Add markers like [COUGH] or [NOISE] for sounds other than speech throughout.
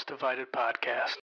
House Divided podcast.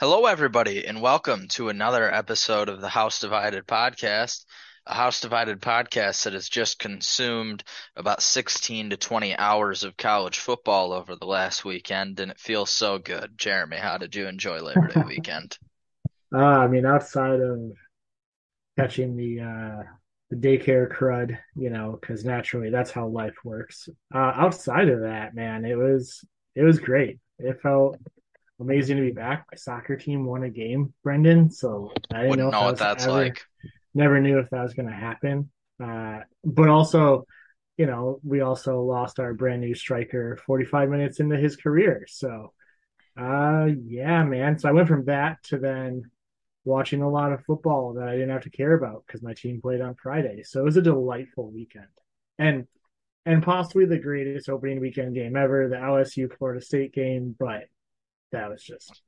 Hello, everybody, and welcome to another episode of the House Divided podcast. A House Divided podcast that has just consumed about 16 to 20 hours of college football over the last weekend, and it feels so good. Jeremy, how did you enjoy Labor Day [LAUGHS] weekend? Uh, I mean, outside of catching the uh, the daycare crud, you know, because naturally that's how life works. Uh, outside of that, man, it was it was great. It felt amazing to be back. My soccer team won a game, Brendan. So I didn't Wouldn't know, know what that's ever, like. Never knew if that was going to happen. Uh, but also, you know, we also lost our brand new striker 45 minutes into his career. So, uh, yeah, man. So I went from that to then watching a lot of football that I didn't have to care about because my team played on Friday. So it was a delightful weekend. And and possibly the greatest opening weekend game ever, the LSU Florida State game, but that was just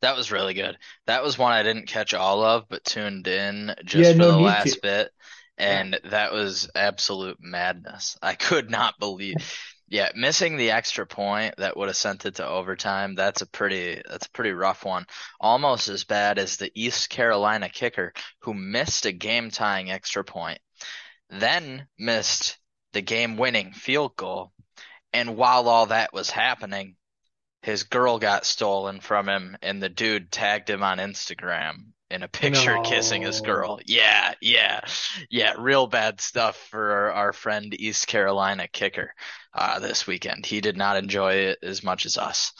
That was really good. That was one I didn't catch all of, but tuned in just Yeah, for no the last to. bit. And that was absolute madness. [LAUGHS] I could not believe. Yeah, missing the extra point that would have sent it to overtime, that's a pretty that's a pretty rough one. Almost as bad as the East Carolina kicker who missed a game-tying extra point, then missed the game-winning field goal. And while all that was happening, his girl got stolen from him and the dude tagged him on Instagram in a picture kissing his girl. Yeah, yeah, yeah, real bad stuff for our, friend East Carolina kicker uh, this weekend. He did not enjoy it as much as us.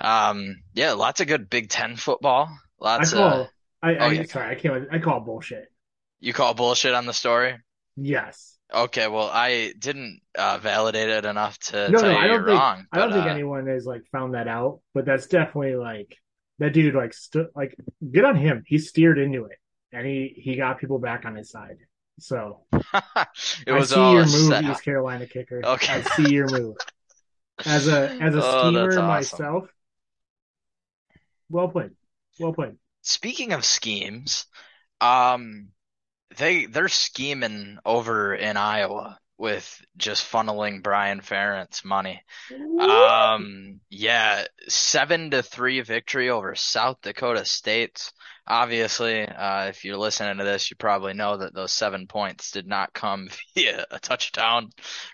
Um, yeah, lots of good Big Ten football. Lots I call of I, Oh, I yeah. sorry, I can't I call bullshit. you call bullshit on the story? Yes. Okay, well, I didn't uh, validate it enough to No, tell no, you I don't you're think wrong, I don't but think uh, anyone has like found that out, but that's definitely like that dude like st- like good on him. He steered into it and he he got people back on his side. So [LAUGHS] it I was see all your move. East Carolina kicker. Okay. I see your move. As a [LAUGHS] as a Oh, schemer awesome. myself, well played. Well played. Speaking of schemes, um, they they're scheming over in Iowa with just funneling Brian Ferentz money. Um, yeah, seven to three victory over South Dakota State. Obviously, uh, if you're listening to this, you probably know that those seven points did not come [LAUGHS] via a touchdown,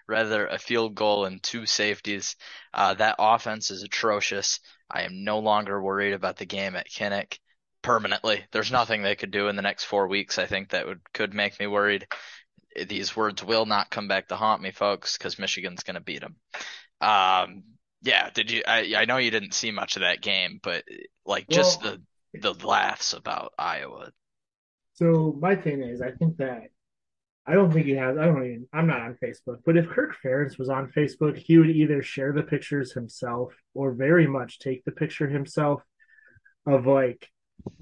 rather a field goal and two safeties. Uh, that offense is atrocious. I am no longer worried about the game at Kinnick permanently. There's nothing they could do in the next four weeks. I think that would could make me worried. These words will not come back to haunt me, folks, because Michigan's going to beat them. Um, yeah, did you? I I know you didn't see much of that game, but like just Well- the the laughs about Iowa. So my thing is, I think that I don't think he has. I don't even. I'm not on Facebook, but if Kirk Ferentz was on Facebook, he would either share the pictures himself or very much take the picture himself of like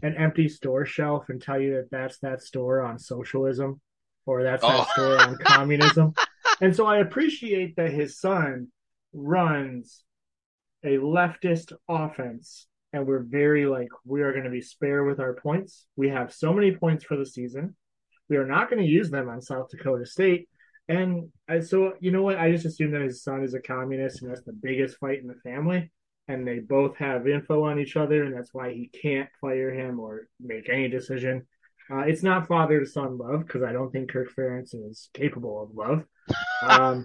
an empty store shelf and tell you that that's that store on socialism or that's that Oh. store on communism. [LAUGHS] And so I appreciate that his son runs a leftist offense and we're very like we are going to be spare with our points. We have so many points for the season. We are not going to use them on South Dakota State. And so you know what? I just assume that his son is a communist and that's the biggest fight in the family. And they both have info on each other, and that's why he can't fire him or make any decision. Uh, it's not father to son love because I don't think Kirk Ferentz is capable of love. Um,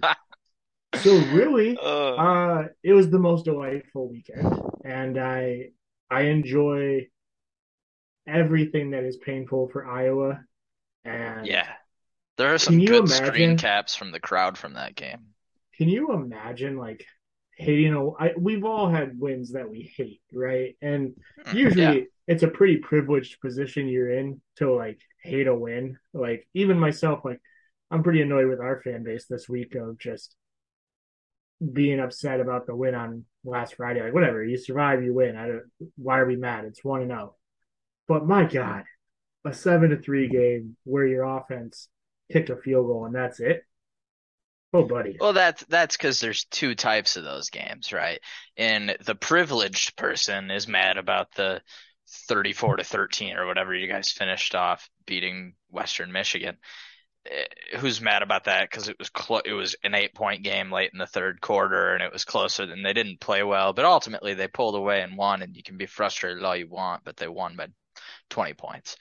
[LAUGHS] so really, Uh, uh, it was the most delightful weekend, and I I enjoy everything that is painful for Iowa. And yeah, there are some good imagine- screen caps from the crowd from that game. can you imagine like hating a? I, we've all had wins that we hate, right? And mm, usually Yeah. it's a pretty privileged position you're in to like hate a win. Like even myself, like I'm pretty annoyed with our fan base this week of just being upset about the win on last Friday. Like whatever, you survive, you win. I don't. Why are we mad? It's one and zero. But my God, a seven to three game where your offense kicked a field goal and that's it. Oh, buddy. Well, that's that's because there's two types of those games, right? And the privileged person is mad about the 34 to 13 or whatever you guys finished off beating Western Michigan. Eh, who's mad about that? Because it was clo- it was an eight point game late in the third quarter, and it was closer than they didn't play well. But ultimately, they pulled away and won. And you can be frustrated all you want, but they won by 20 points.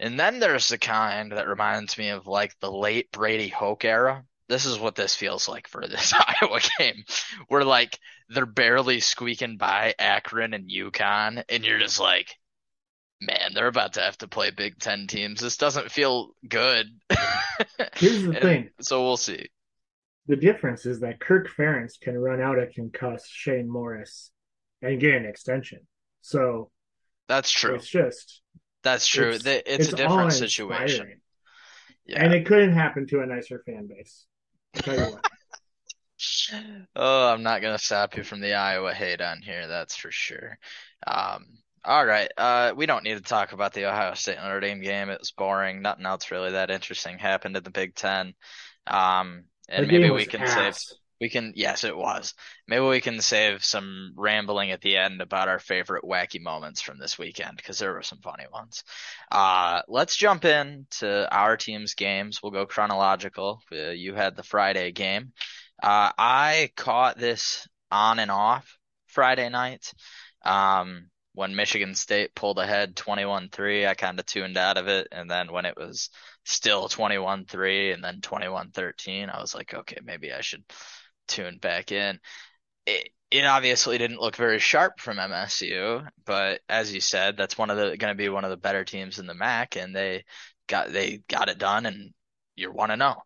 And then there's the kind that reminds me of like the late Brady Hoke era. This is what this feels like for this [LAUGHS] Iowa game, where like they're barely squeaking by Akron and UConn, and you're just like, man, they're about to have to play Big Ten teams. This doesn't feel good. [LAUGHS] Here's the And thing. So we'll see. The difference is that Kirk Ferentz can run out a concussed Shane Morris and get an extension. So That's true. it's just That's true. it's, The- It's, a different situation. Yeah. And it couldn't happen to a nicer fan base. I'll tell you what. Oh, I'm not gonna stop you from the Iowa hate on here, that's for sure. Um, all right. Uh, we don't need to talk about the Ohio State Notre Dame game. It was boring. Nothing else really that interesting happened in the Big Ten. Um, and The maybe we was can save ass. We can yes, it was. Maybe we can save some rambling at the end about our favorite wacky moments from this weekend because there were some funny ones. Uh, let's jump in to our team's games. We'll go chronological. Uh, you had the Friday game. Uh, I caught this on and off Friday night. Um, when Michigan State pulled ahead 21-3, I kind of tuned out of it. And then when it was still 21-3 and then 21-13, I was like, okay, maybe I should tune back in. It, it obviously didn't look very sharp from MSU, but as you said, that's one of the going to be one of the better teams in the MAC, and they got they got it done, and you're one to know.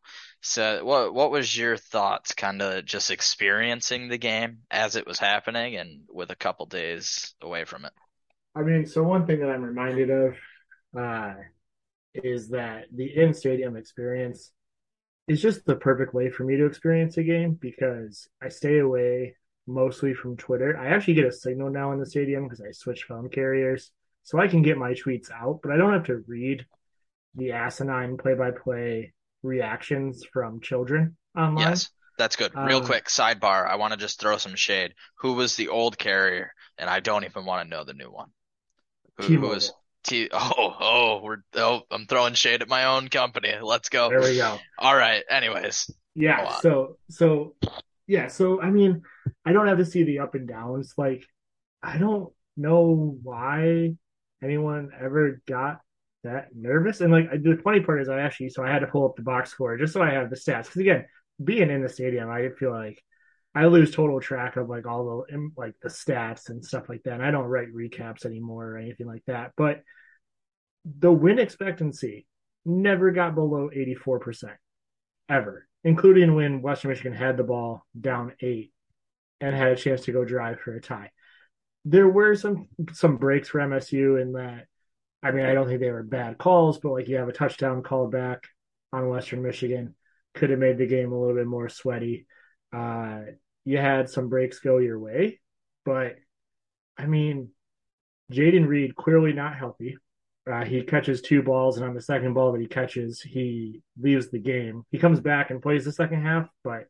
So, what what was your thoughts, kind of just experiencing the game as it was happening, and with a couple days away from it? I mean, so one thing that I'm reminded of uh, is that the in stadium experience is just the perfect way for me to experience a game because I stay away mostly from Twitter. I actually get a signal now in the stadium because I switch phone carriers, so I can get my tweets out, but I don't have to read the asinine play by play reactions from children online. Yes, that's good. Real Um, quick sidebar, I want to just throw some shade. Who was the old carrier? And I don't even want to know the new one. Who, who was T? [LAUGHS] Oh, oh, we're oh, I'm throwing shade at my own company. Let's go. There we go. All right. Anyways, Yeah, so so yeah, so I mean, I don't have to see the up and downs. Like, I don't know why anyone ever got that nervous. And like the funny part is I actually so I had to pull up the box score just so I have the stats. Because again, being in the stadium, I feel like I lose total track of like all the like the stats and stuff like that. And I don't write recaps anymore or anything like that. But the win expectancy never got below 84% ever, including when Western Michigan had the ball down eight and had a chance to go drive for a tie. There were some some breaks for MSU in that. I mean, I don't think they were bad calls, but like you have a touchdown call back on Western Michigan, could have made the game a little bit more sweaty. Uh, you had some breaks go your way, but I mean, Jayden Reed clearly not healthy. Uh, he catches two balls, and on the second ball that he catches, he leaves the game. He comes back and plays the second half, but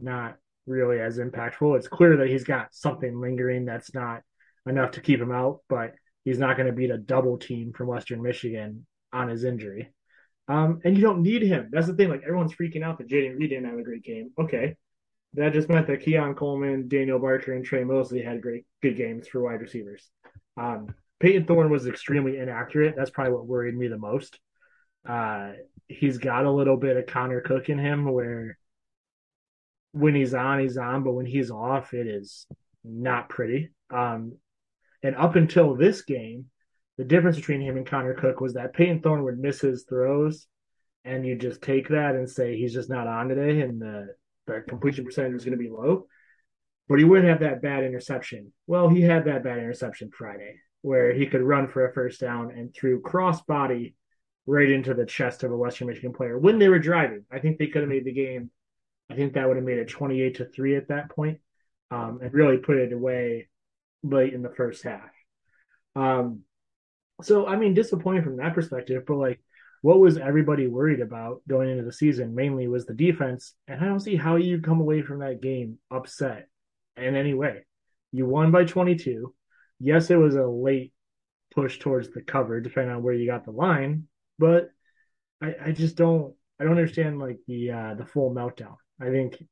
not really as impactful. It's clear that he's got something lingering that's not enough to keep him out, but he's not going to beat a double team from Western Michigan on his injury. Um, and you don't need him. That's the thing. Like everyone's freaking out that Jayden Reed didn't have a great game. Okay, that just meant that Keon Coleman, Daniel Barker, and Tre Mosley had great good games for wide receivers. Um, Payton Thorne was extremely inaccurate. That's probably what worried me the most. Uh, he's got a little bit of Connor Cook in him where when he's on, he's on, but when he's off, it is not pretty. Um, and up until this game, the difference between him and Connor Cook was that Payton Thorne would miss his throws, and you just take that and say he's just not on today, and the completion percentage is going to be low. But he wouldn't have that bad interception. Well, he had that bad interception Friday, where he could run for a first down and threw cross body right into the chest of a Western Michigan player when they were driving. I think they could have made the game. I think that would have made it 28 to 3 at that point, um, and really put it away late in the first half. Um, so, I mean, disappointing from that perspective, but like, what was everybody worried about going into the season mainly was the defense. And I don't see how you come away from that game upset in any way. You won by 22. Yes, it was a late push towards the cover, depending on where you got the line. But I, I just don't I don't understand like the uh, the full meltdown. I think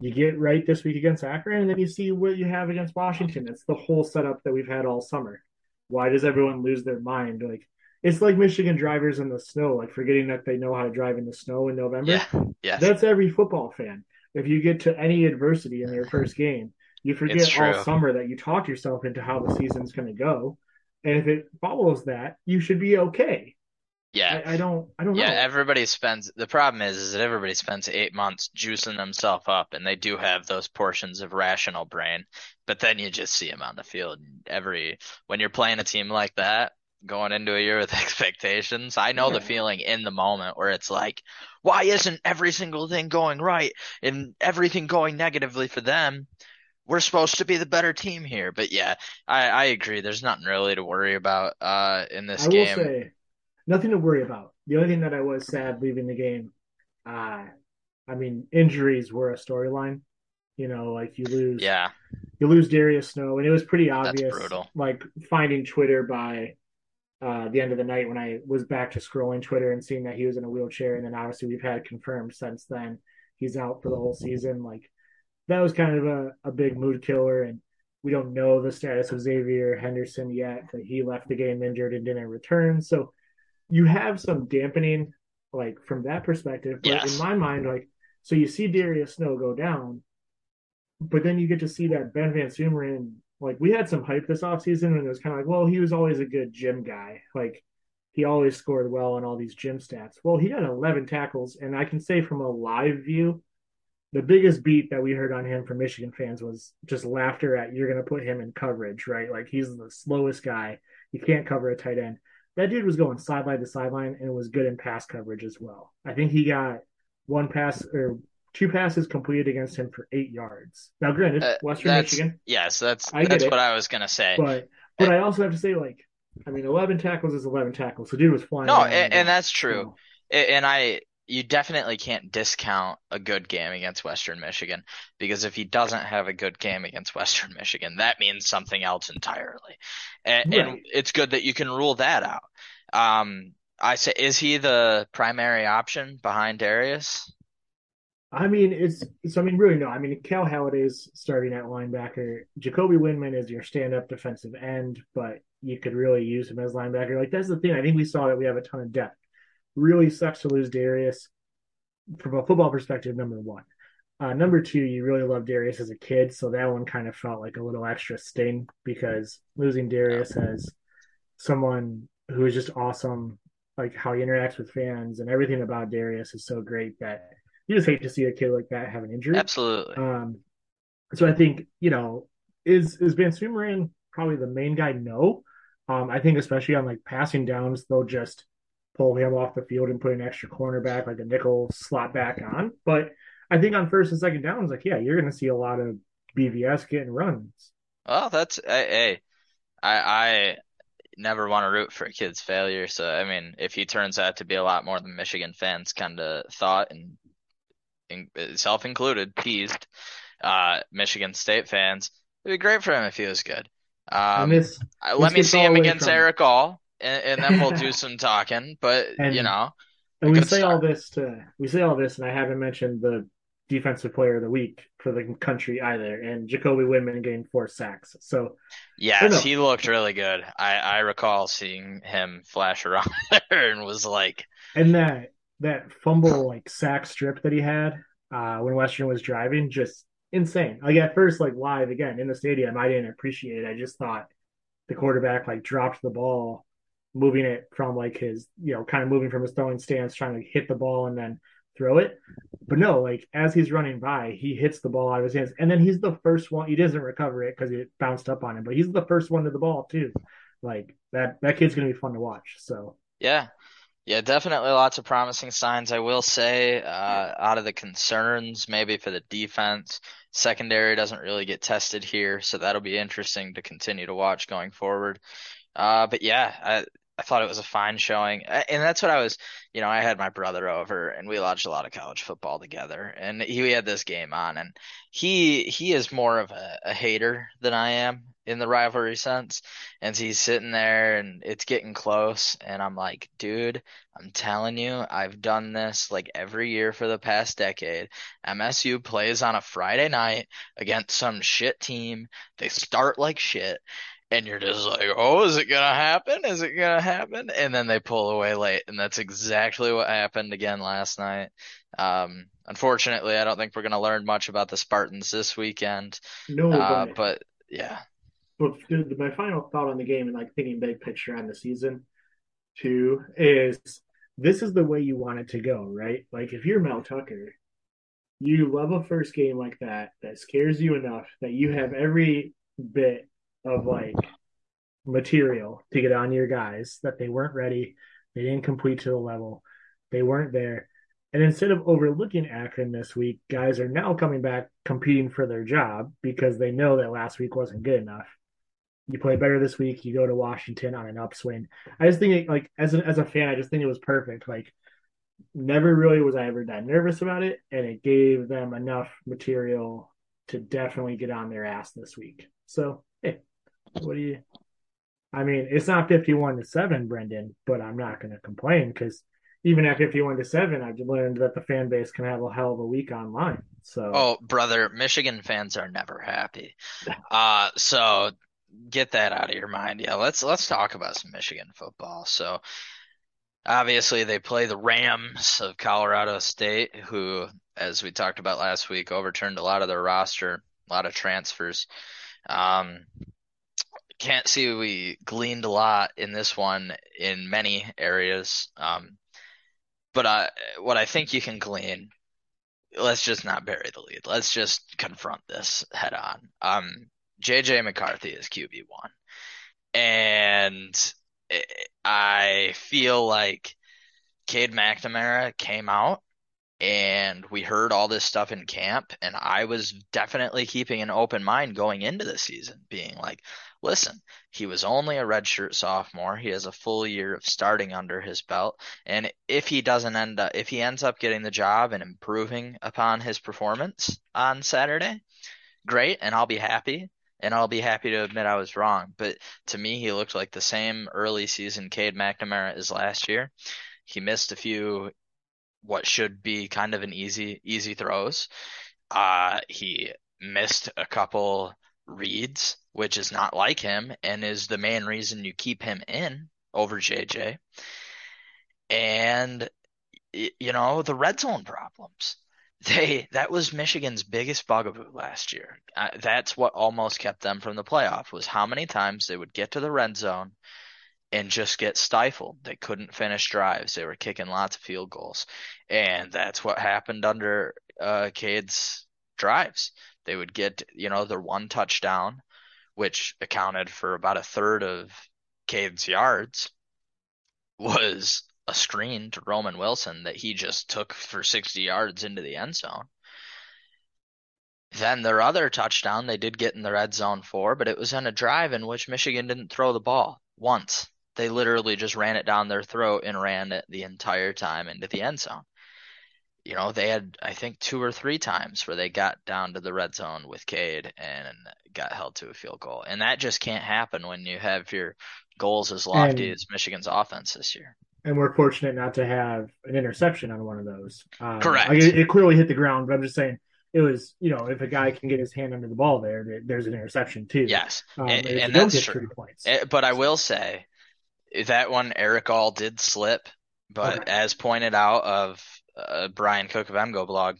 you get right this week against Akron, and then you see what you have against Washington. It's the whole setup that we've had all summer. Why does everyone lose their mind? Like it's like Michigan drivers in the snow, like forgetting that they know how to drive in the snow in November. Yeah, yeah. That's every football fan. If you get to any adversity in their first game, you forget all summer that you talked yourself into how the season's going to go. And if it follows that, you should be okay. Yeah. I, I don't I don't yeah, know. everybody spends the problem is is that everybody spends eight months juicing themselves up and they do have those portions of rational brain, but then you just see them on the field And every when you're playing a team like that, going into a year with [LAUGHS] expectations. I know the feeling in the moment where it's like, why isn't every single thing going right and everything going negatively for them? We're supposed to be the better team here. But yeah, I, I agree. There's nothing really to worry about uh, in this I game. Will say, nothing to worry about. The only thing that I was sad leaving the game, uh, I mean, injuries were a storyline. You know, like you lose, yeah, you lose Darius Snow, and it was pretty obvious. That's brutal. Like finding Twitter by uh, the end of the night when I was back to scrolling Twitter and seeing that he was in a wheelchair, and then obviously we've had confirmed since then he's out for the whole season. Like that was kind of a, a big mood killer, and we don't know the status of Xavier Henderson yet. That he left the game injured and didn't return, so you have some dampening like from that perspective. But yes. in my mind, like so you see Darius Snow go down, but then you get to see that Ben VanSumeren, like we had some hype this offseason and it was kind of like, well, he was always a good gym guy. Like he always scored well on all these gym stats. Well, he had 11 tackles, and I can say from a live view, the biggest beat that we heard on him from Michigan fans was just laughter at you're going to put him in coverage, right? Like he's the slowest guy. You can't cover a tight end that dude was going sideline to sideline and was good in pass coverage as well. I think he got one pass or two passes completed against him for eight yards. Now, granted, uh, Western Michigan. Yes, that's I that's what I was gonna say. But but I, I also have to say, like, I mean, eleven tackles is eleven tackles. So dude was flying. No, and, and, that's true. So. And I you definitely can't discount a good game against Western Michigan because if he doesn't have a good game against Western Michigan, that means something else entirely. And, right. and it's good that you can rule that out. Um, I say, is he the primary option behind Darius? I mean, it's so. I mean, really, no. I mean, Cal Haladay's starting at linebacker. Jacoby Windmon is your stand-up defensive end, but you could really use him as linebacker. Like that's the thing. I think we saw that we have a ton of depth really sucks to lose Darius from a football perspective. Number one, uh, number two, you really love Darius as a kid, so that one kind of felt like a little extra sting because losing Darius as someone who is just awesome, like how he interacts with fans and everything about Darius is so great that you just hate to see a kid like that have an injury. Absolutely. Um, so I think you know is is VanSumeren probably the main guy? No. Um, I think especially on like passing downs, they'll just pull him off the field and put an extra cornerback like a nickel slot back on. But I think on first and second downs, like yeah, you're going to see a lot of BVS getting runs. Oh, that's hey, I I never want to root for a kid's failure. So I mean, if he turns out to be a lot more than Michigan fans kind of thought, and, self included, teased uh, Michigan State fans, it'd be great for him if he was good. Um, this, let me see him against. Erick All and, and then we'll do [LAUGHS] some talking. But and, you know, and we say start. all this to we say all this, and I haven't mentioned the defensive player of the week for the country either, and Jacoby Windmon gained four sacks. So yes, he looked really good. I I recall seeing him flash around [LAUGHS] there and was like, and that that fumble like sack strip that he had uh, when Western was driving, just insane. Like at first, like live again in the stadium, I didn't appreciate it. I just thought the quarterback like dropped the ball moving it from like his, you know, kind of moving from his throwing stance, trying to hit the ball and then throw it. But no, like as he's running by, he hits the ball out of his hands, and then he's the first one. He doesn't recover it because it bounced up on him, but he's the first one to the ball too. Like that, that kid's gonna be fun to watch. So yeah, yeah, definitely lots of promising signs. I will say, uh, out of the concerns, maybe for the defense, secondary doesn't really get tested here, so that'll be interesting to continue to watch going forward. Uh, but yeah, I, I thought it was a fine showing. And that's what I was, you know, I had my brother over and we watched a lot of college football together and he had this game on and he he is more of a, a hater than I am in the rivalry sense. And he's sitting there and it's getting close and I'm like, dude, I'm telling you, I've done this like every year for the past decade. MSU plays on a Friday night against some shit team. They start like shit and you're just like, oh, is it gonna happen? Is it gonna happen? And then they pull away late, and that's exactly what happened again last night. Um, unfortunately, I don't think we're gonna learn much about the Spartans this weekend. No, Uh, but but yeah, but the, my final thought on the game and like thinking big picture on the season too is this is the way you want it to go, right? Like if you're Mel Tucker, you love a first game like that that scares you enough that you have every bit of like material to get on your guys that they weren't ready, they didn't complete to the level, they weren't there. And instead of overlooking Akron this week, guys are now coming back competing for their job because they know that last week wasn't good enough. You play better this week, you go to Washington on an upswing. I just think, it, like as a, as a fan, I just think it was perfect. Like, never really was I ever that nervous about it, and it gave them enough material to definitely get on their ass this week. So, hey, what do you? I mean, it's not fifty-one to seven, Brendan, but I'm not going to complain because even at fifty-one to seven, I've learned that the fan base can have a hell of a week online. So, oh brother, Michigan fans are never happy. Uh, so get that out of your mind. Yeah, let's let's talk about some Michigan football. So obviously they play the Rams of Colorado State, who, as we talked about last week, overturned a lot of their roster, a lot of transfers. Um, can't see we gleaned a lot in this one in many areas. Um, but I, what I think you can glean, let's just not bury the lead. Let's just confront this head on. Um, JJ McCarthy is QB1. And I feel like Cade McNamara came out and we heard all this stuff in camp and I was definitely keeping an open mind going into the season being like listen he was only a redshirt sophomore. He has a full year of starting under his belt. And if he doesn't end up if he ends up getting the job and improving upon his performance on Saturday great and I'll be happy and I'll be happy to admit I was wrong. But to me he looked like the same early season Cade McNamara as last year. He missed a few what should be kind of an easy easy throws. Uh, he missed a couple reads, which is not like him and is the main reason you keep him in over JJ. And you know, the red zone problems. [LAUGHS] They that was Michigan's biggest bugaboo last year. Uh, that's what almost kept them from the playoff was how many times they would get to the red zone and just get stifled. They couldn't finish drives. They were kicking lots of field goals. And that's what happened under uh, Cade's drives. They would get, you know, their one touchdown, which accounted for about a third of Cade's yards, was a screen to Roman Wilson that he just took for 60 yards into the end zone. Then their other touchdown they did get in the red zone for, but it was in a drive in which Michigan didn't throw the ball once. They literally just ran it down their throat and ran it the entire time into the end zone. You know, they had, I think, two or three times where they got down to the red zone with Cade and got held to a field goal. And that just can't happen when you have your goals as lofty And- as Michigan's offense this year. and we're fortunate not to have an interception on one of those. Um, Correct. like, it, it clearly hit the ground, but I'm just saying it was, you know, if a guy can get his hand under the ball there, there- there's an interception too. Yes. Um, and, and that's true. points. Eh, But I will say that one Erick All did slip, but Okay. as pointed out of uh, Brian Cook of MGoBlog,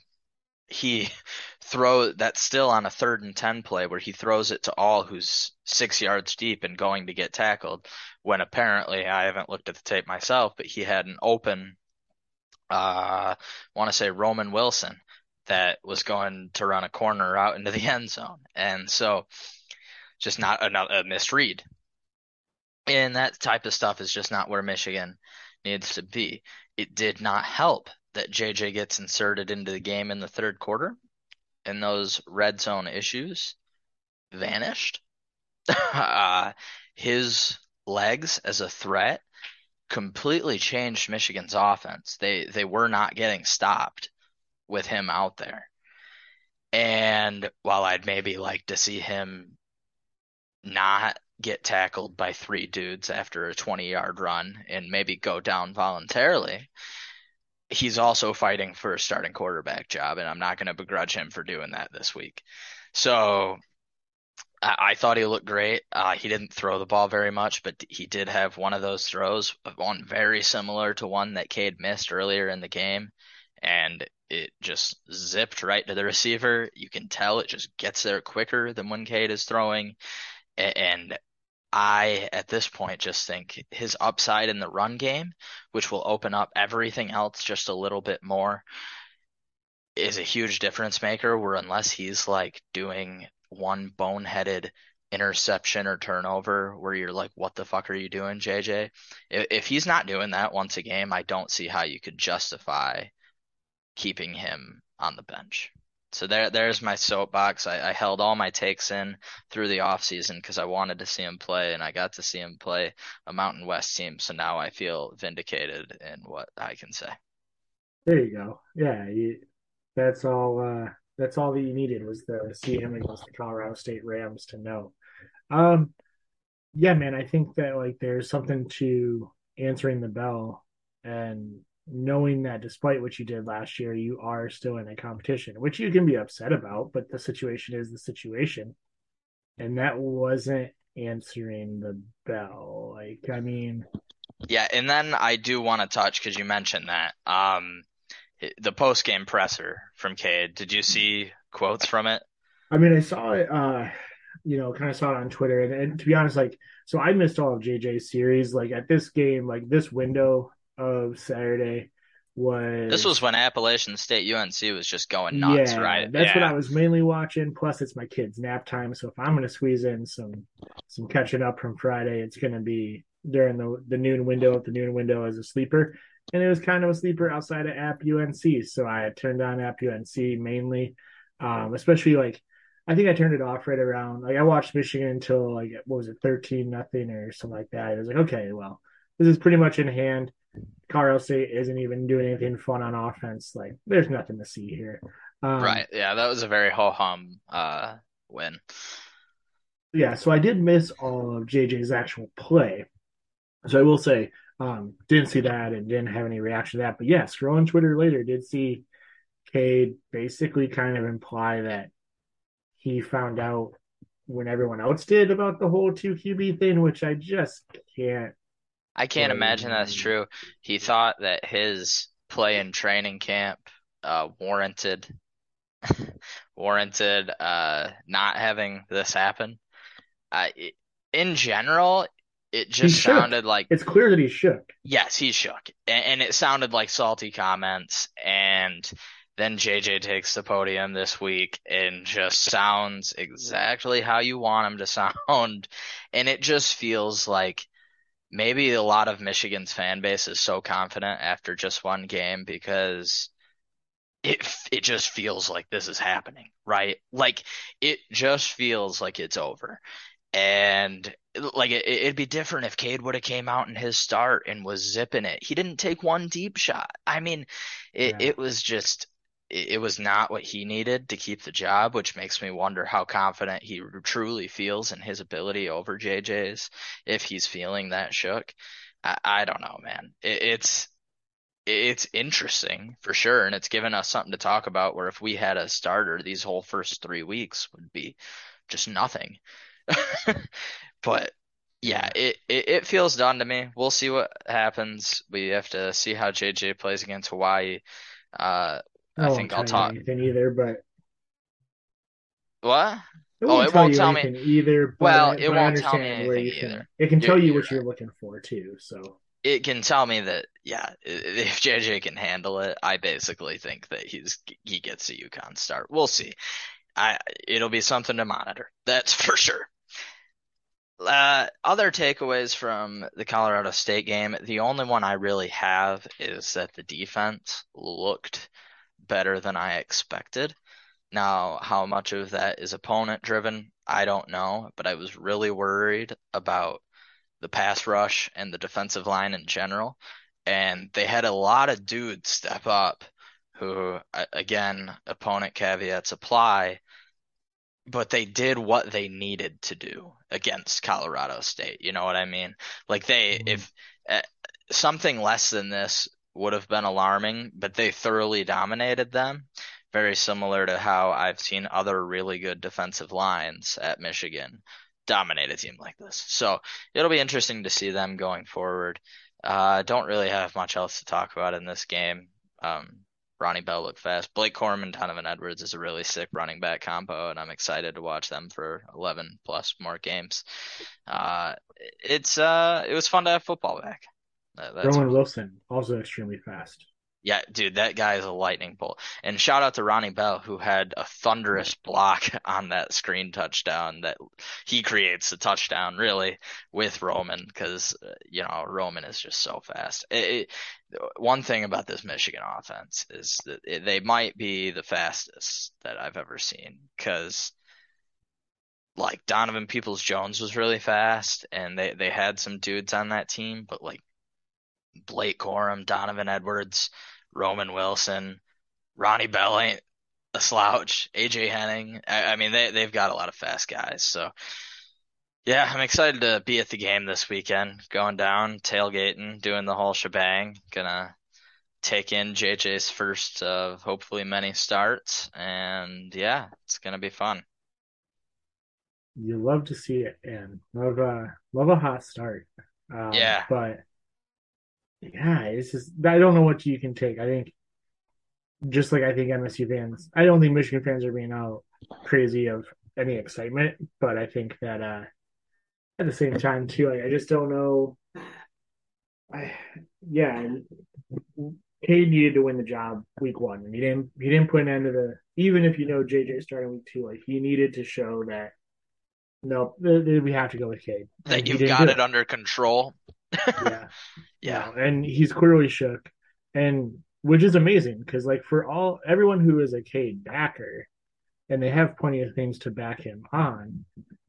he [LAUGHS] throw that still on a third and ten play where he throws it to All who's six yards deep and going to get tackled when apparently I haven't looked at the tape myself, but he had an open uh want to say Roman Wilson that was going to run a corner out into the [LAUGHS] end zone. And so just not another a misread. And that type of stuff is just not where Michigan needs to be. It did not help that JJ gets inserted into the game in the third quarter and those red zone issues vanished. [LAUGHS] uh, his legs as a threat completely changed Michigan's offense. They they were not getting stopped with him out there. And while I'd maybe like to see him not get tackled by three dudes after a 20 yard run and maybe go down voluntarily, he's also fighting for a starting quarterback job, and I'm not going to begrudge him for doing that this week. So I, I thought he looked great. Uh, he didn't throw the ball very much, but he did have one of those throws, one very similar to one that Cade missed earlier in the game. And it just zipped right to the receiver. You can tell it just gets there quicker than when Cade is throwing. And I, at this point, just think his upside in the run game, which will open up everything else just a little bit more, is a huge difference maker. Where unless he's like doing one boneheaded interception or turnover where you're like, what the fuck are you doing, JJ? If, if he's not doing that once a game, I don't see how you could justify keeping him on the bench. So there, there's my soapbox. I, I held all my takes in through the off season because I wanted to see him play, and I got to see him play a Mountain West team. So now I feel vindicated in what I can say. There you go. Yeah, you, that's all. Uh, that's all that you needed was to see him against the Colorado State Rams to know. Um, yeah, man, I think that like there's something to answering the bell and knowing that despite what you did last year, you are still in a competition, which you can be upset about, but the situation is the situation. And that wasn't answering the bell. Like, I mean, yeah, and then I do want to touch because you mentioned that um, the post game presser from Cade. Did you see quotes from it? I mean, I saw it. Uh, you know, kind of saw it on Twitter, and, and to be honest, like, so I missed all of JJ's series. Like at this game, like this window of Saturday was This was when Appalachian State UNC was just going nuts, yeah, right? That's yeah. what I was mainly watching. Plus, it's my kids' nap time, so if I'm going to squeeze in some some catching up from Friday, it's going to be during the the noon window. If the noon window as a sleeper, and it was kind of a sleeper outside of App UNC, so I turned on App UNC mainly, um, especially like. I think I turned it off right around like I watched Michigan until like what was it thirteen nothing or something like that. It was like okay, well this is pretty much in hand. Colorado State isn't even doing anything fun on offense. Like, there's nothing to see here. Um, right. Yeah, that was a very ho hum uh, win. Yeah, so I did miss all of JJ's actual play. So I will say, um, didn't see that and didn't have any reaction to that. But yeah, scrolling Twitter later, did see Cade basically kind of imply that he found out when everyone else did about the whole two QB thing, which I just can't I can't imagine that's true. He thought that his play in training camp uh, warranted [LAUGHS] warranted uh, not having this happen. Uh, in general, it just sounded like it's clear that he shook. Yes, he shook, and, and it sounded like salty comments. And then JJ takes the podium this week and just sounds exactly how you want him to [LAUGHS] sound, and it just feels like maybe a lot of Michigan's fan base is so confident after just one game because it it just feels like this is happening, right? Like it just feels like it's over. And like it, it'd be different if Cade would have came out in his start and was zipping it. He didn't take one deep shot. I mean, it, yeah. it was just it was not what he needed to keep the job, which makes me wonder how confident he truly feels in his ability over JJ's if he's feeling that shook. I, I don't know, man. It, it's it's interesting for sure, and it's given us something to talk about. Where if we had a starter, these whole first three weeks would be just nothing. [LAUGHS] but yeah, it, it, it feels done to me. We'll see what happens. We have to see how JJ plays against Hawaii. Uh, I, I think I'll talk anything either, but what? It oh, it won't tell me either. well, it won't tell me anything either. It can tell you're, you what you're looking for too. So it can tell me that yeah, if JJ can handle it, I basically think that he's he gets a UConn start. We'll see. I it'll be something to monitor. That's [LAUGHS] for sure. Uh, other takeaways from the Colorado State game, the only one I really have is that the defense looked better than I expected. Now, how much of that is opponent driven, I don't know, but I was really worried about the pass rush and the defensive line in general. And they had a lot of dudes step up who, again, opponent caveats apply, but they did what they needed to do against Colorado State. You know what I mean? Like they, mm-hmm. if uh, something less than this would have been alarming, but they thoroughly dominated them. Very similar to how I've seen other really good defensive lines at Michigan dominate a team like this. So it'll be interesting to see them going forward. Uh, don't really have much else to talk about in this game. Um, Ronnie Bell looked fast. Blake Corum and Donovan Edwards is a really sick running back combo, and I'm excited to watch them for 11 plus more games. Uh, it's uh, it was fun to have football back. That's Roman Wilson also extremely fast. Yeah, dude, that guy is a lightning bolt. And shout out to Ronnie Bell who had a thunderous block [LAUGHS] on that screen touchdown that he creates the touchdown really with Roman because uh, you know Roman is just so fast. It, it, one thing about this Michigan offense is that it, they might be the fastest that I've ever seen because like Donovan Peoples Jones was really fast and they they had some dudes on that team, but like Blake Corum, Donovan Edwards, Roman Wilson, Ronnie Bell ain't a slouch. AJ Henning. I, I mean, they they've got a lot of fast guys. So yeah, I'm excited to be at the game this weekend. Going down, tailgating, doing the whole shebang. Gonna take in JJ's first of hopefully many starts, and yeah, it's gonna be fun. You love to see it, and love a love a hot start. Um, yeah, but yeah, it's just I don't know what you can take. I think just like I think MSU fans, I don't think Michigan fans are being out crazy of any excitement, but I think that uh at the same time too, like, I just don't know. I yeah, Cade needed to win the job week one, and he didn't. He didn't put an end to the. Even if you know JJ starting week two, like he needed to show that. No, we have to go with Cade. That you've got it, it under control yeah. [LAUGHS] yeah. And he's clearly shook. And which is amazing because like for all everyone who is a Cade backer and they have plenty of things to back him on,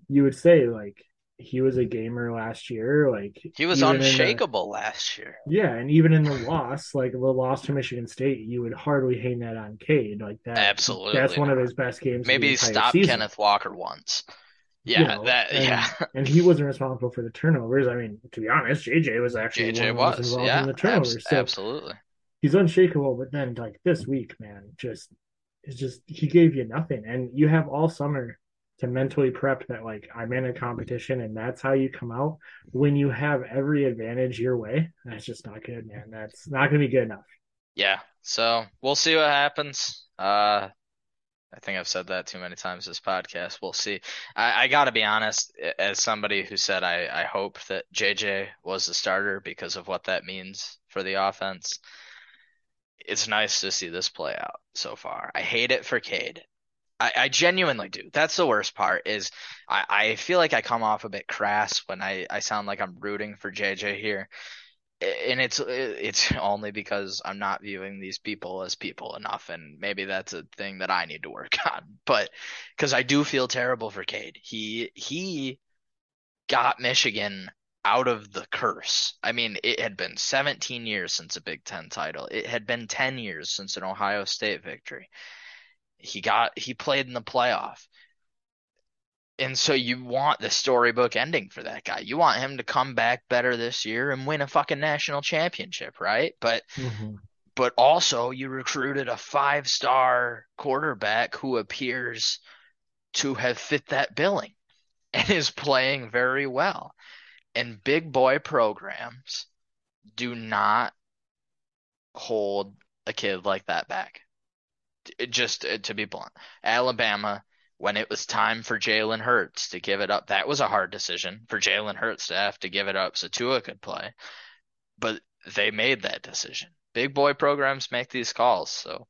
you would say like he was a gamer last year. Like he was unshakable the, last year. Yeah, and even in the loss, like the loss to Michigan State, you would hardly hang that on Cade. Like that, absolutely. That's one of his best games. Maybe stop season. Kenneth Walker once. Yeah, you know, that and, yeah. [LAUGHS] and he wasn't responsible for the turnovers. I mean, to be honest, JJ was actually JJ was, was involved yeah, in the turnovers. Ab- so absolutely. He's unshakable, but then like this week, man, just it's just he gave you nothing. And you have all summer to mentally prep that like I'm in a competition and that's how you come out when you have every advantage your way. That's just not good, man. That's not gonna be good enough. Yeah. So we'll see what happens. Uh I think I've said that too many times this podcast. We'll see. I, I got to be honest, as somebody who said I, I hope that JJ was the starter because of what that means for the offense. It's nice to see this play out so far. I hate it for Cade. I, I genuinely do. That's the worst part. Is I, I feel like I come off a bit crass when I, I sound like I'm rooting for JJ here and it's it's only because I'm not viewing these people as people enough, and maybe that's a thing that I need to work [LAUGHS] on. But because I do feel terrible for Cade, he he got Michigan out of the curse. I mean, it had been 17 years since a Big Ten title. It had been 10 years since an Ohio State victory. He got he played in the playoff. And so you want the storybook ending for that guy. You want him to come back better this year and win a fucking national championship, right? But mm-hmm. but also you recruited a five-star quarterback who appears to have fit that billing and is playing very well. And big boy programs do not hold a kid like that back. Just to be blunt, Alabama when it was time for Jalen Hurts to give it up. That was a hard decision for Jalen Hurts to have to give it up so Tua could play. But they made that decision. Big boy programs make these calls, so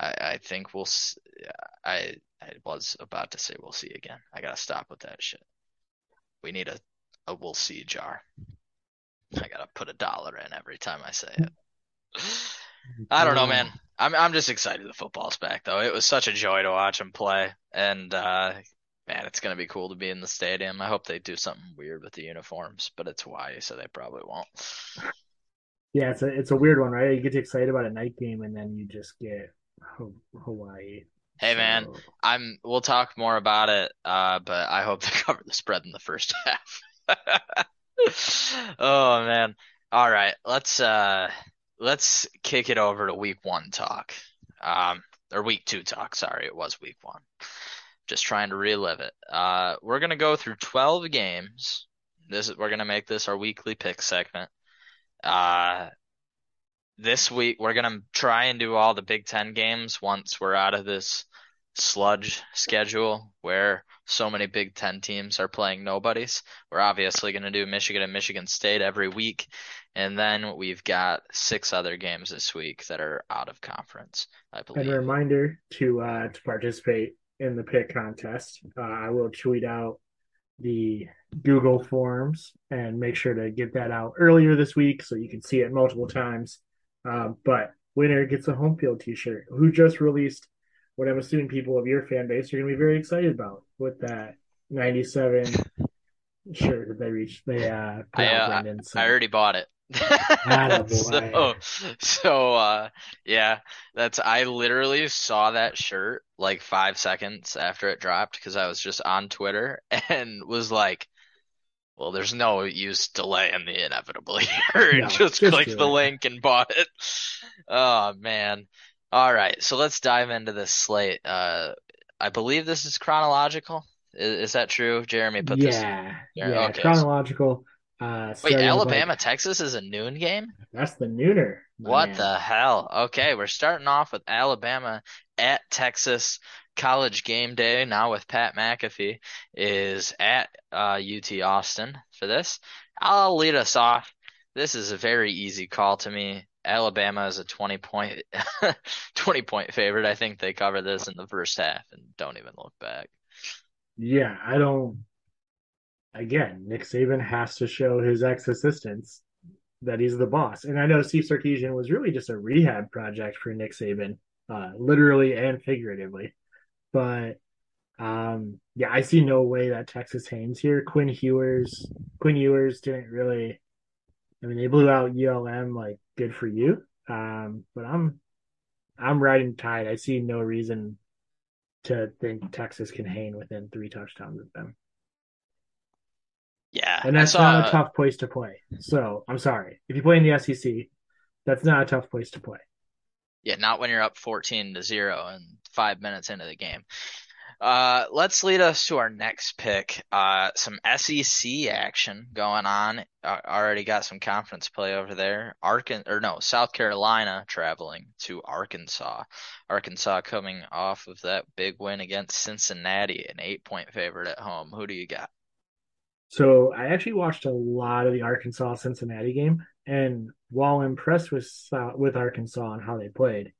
I, I think we'll. I I was about to say we'll see again. I gotta stop with that shit. We need a a we'll see jar. I gotta put a dollar in every time I say it. I don't know, man. I'm I'm just excited the football's back though. It was such a joy to watch him play, and uh, Man, it's gonna be cool to be in the stadium. I hope they do something weird with the uniforms, but it's Hawaii, so they probably won't. Yeah, it's a it's a weird one, right? You get excited about a night game and then you just get Hawaii. Hey man, So, I'm we'll talk more about it, uh, but I hope [LAUGHS] they cover the spread in the first half. [LAUGHS] Oh man. All right, let's uh let's kick it over to week one talk. Um or week two talk, sorry, it was week one. Just trying to relive it. Uh we're gonna go through 12 games. This is we're gonna make this our weekly pick segment. Uh this week we're gonna try and do all the Big Ten games once we're out of this sludge schedule where so many Big Ten teams are playing nobodies. We're obviously gonna do Michigan and Michigan State every week, and then we've got six other games this week that are out of conference, I believe. and a reminder to uh to participate in the pick contest. Uh, I will tweet out the Google forms and make sure to get that out earlier this week so you can see it multiple times. Uh, but winner gets a home field T-shirt. Who just released what I'm assuming people of your fan base are going to be very excited about with that '97 [LAUGHS] shirt that they reached. They uh, I uh, Brendan. So I already bought it. [LAUGHS] [LAUGHS] So, so uh yeah, that's I literally saw that shirt like five seconds after it dropped because I was just on Twitter and was like, well, there's no use delaying the inevitable here no, just just clicked the link and bought it. Oh man. All right, so let's dive into this slate. Uh I believe this is chronological. Is, is that true? Jeremy put this. Yeah, Yeah, yeah, okay. chronological. Uh, Wait, Alabama, like, Texas is a noon game? that's the nooner, What man. the hell? Okay, we're starting off with Alabama at Texas. College game day now with Pat McAfee is at uh, UT Austin for this. I'll lead us off. This is a very easy call to me. Alabama is a 20 point [LAUGHS] 20 point favorite. I think they cover this in the first half and don't even look back. Yeah, I don't. Again, Nick Saban has to show his ex-assistants that he's the boss. And I know Steve Sarkisian was really just a rehab project for Nick Saban, uh, literally and figuratively. But um, yeah, I see no way that Texas hangs here. Quinn Hewers, Quinn Ewers didn't really. I mean, they blew out ULM. Like, good for you. Um, but I'm, I'm riding tide. I see no reason to think Texas can hang within three touchdowns of them. Yeah, And that's saw not a tough place to play. So I'm sorry. If you play in the SEC, that's not a tough place to play. Yeah, not when you're up 14 to 0 and five minutes into the game. Uh, let's lead us to our next pick. Uh, some SEC action going on. Uh, already got some conference play over there. Arkan or no, South Carolina traveling to Arkansas. Arkansas coming off of that big win against Cincinnati, an eight point favorite at home. Who do you got? So I actually watched a lot of the Arkansas Cincinnati game, and while impressed with with Arkansas and how they played,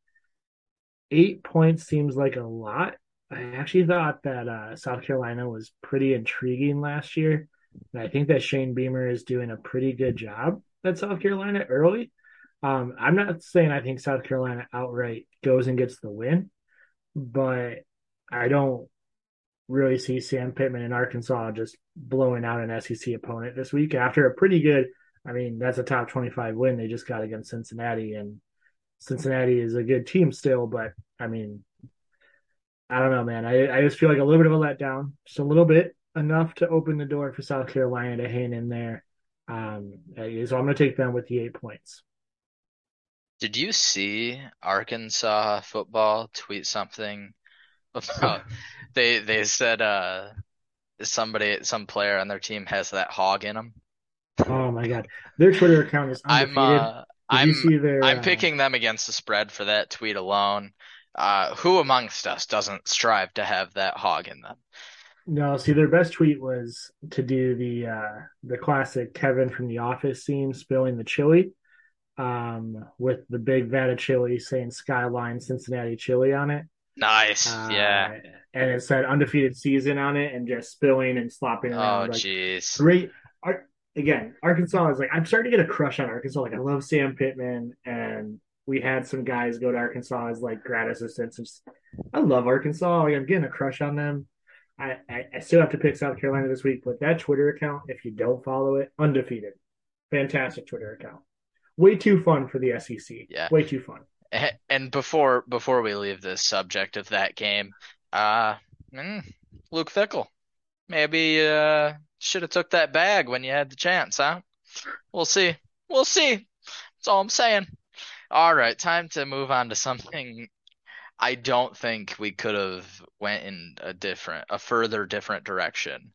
eight points seems like a lot. I actually thought that uh, South Carolina was pretty intriguing last year, and I think that Shane Beamer is doing a pretty good job at South Carolina early. Um, I'm not saying I think South Carolina outright goes and gets the win, but I don't really see Sam Pittman in Arkansas just blowing out an SEC opponent this week after a pretty good. I mean, that's a top 25 win they just got against Cincinnati, and Cincinnati is a good team still, but I mean, I don't know, man. I, I just feel like a little bit of a letdown, just a little bit enough to open the door for South Carolina to hang in there. Um, so I'm going to take them with the eight points. Did you see Arkansas football tweet something [LAUGHS] about they they said uh somebody some player on their team has that hog in them. Oh my god, their Twitter account is I'm uh I'm their? I'm uh, picking them against the spread for that tweet alone. Uh, who amongst us doesn't strive to have that hog in them? No, see, their best tweet was to do the uh, the classic Kevin from The Office scene spilling the chili, um, with the big vat of chili saying "Skyline Cincinnati Chili" on it. Nice. Uh, Yeah. and it said undefeated season on it, and just spilling and slopping Oh, around. like jeez. great. Ar- Again, Arkansas is like I'm starting to get a crush on Arkansas. Like I love Sam Pittman, and we had some guys go to Arkansas as like grad assistants. I love Arkansas. I'm getting a crush on them. I, I, I still have to pick South Carolina this week, but that Twitter account, if you don't follow it, undefeated. Fantastic Twitter account. Way too fun for the SEC. Yeah. Way too fun. And before before we leave this subject of that game, uh, mm, Luke Fickell, maybe uh should have took that bag when you had the chance, huh? We'll see. We'll see. That's all I'm saying. All right, time to move on to something I don't think we could have went in a different, a further different direction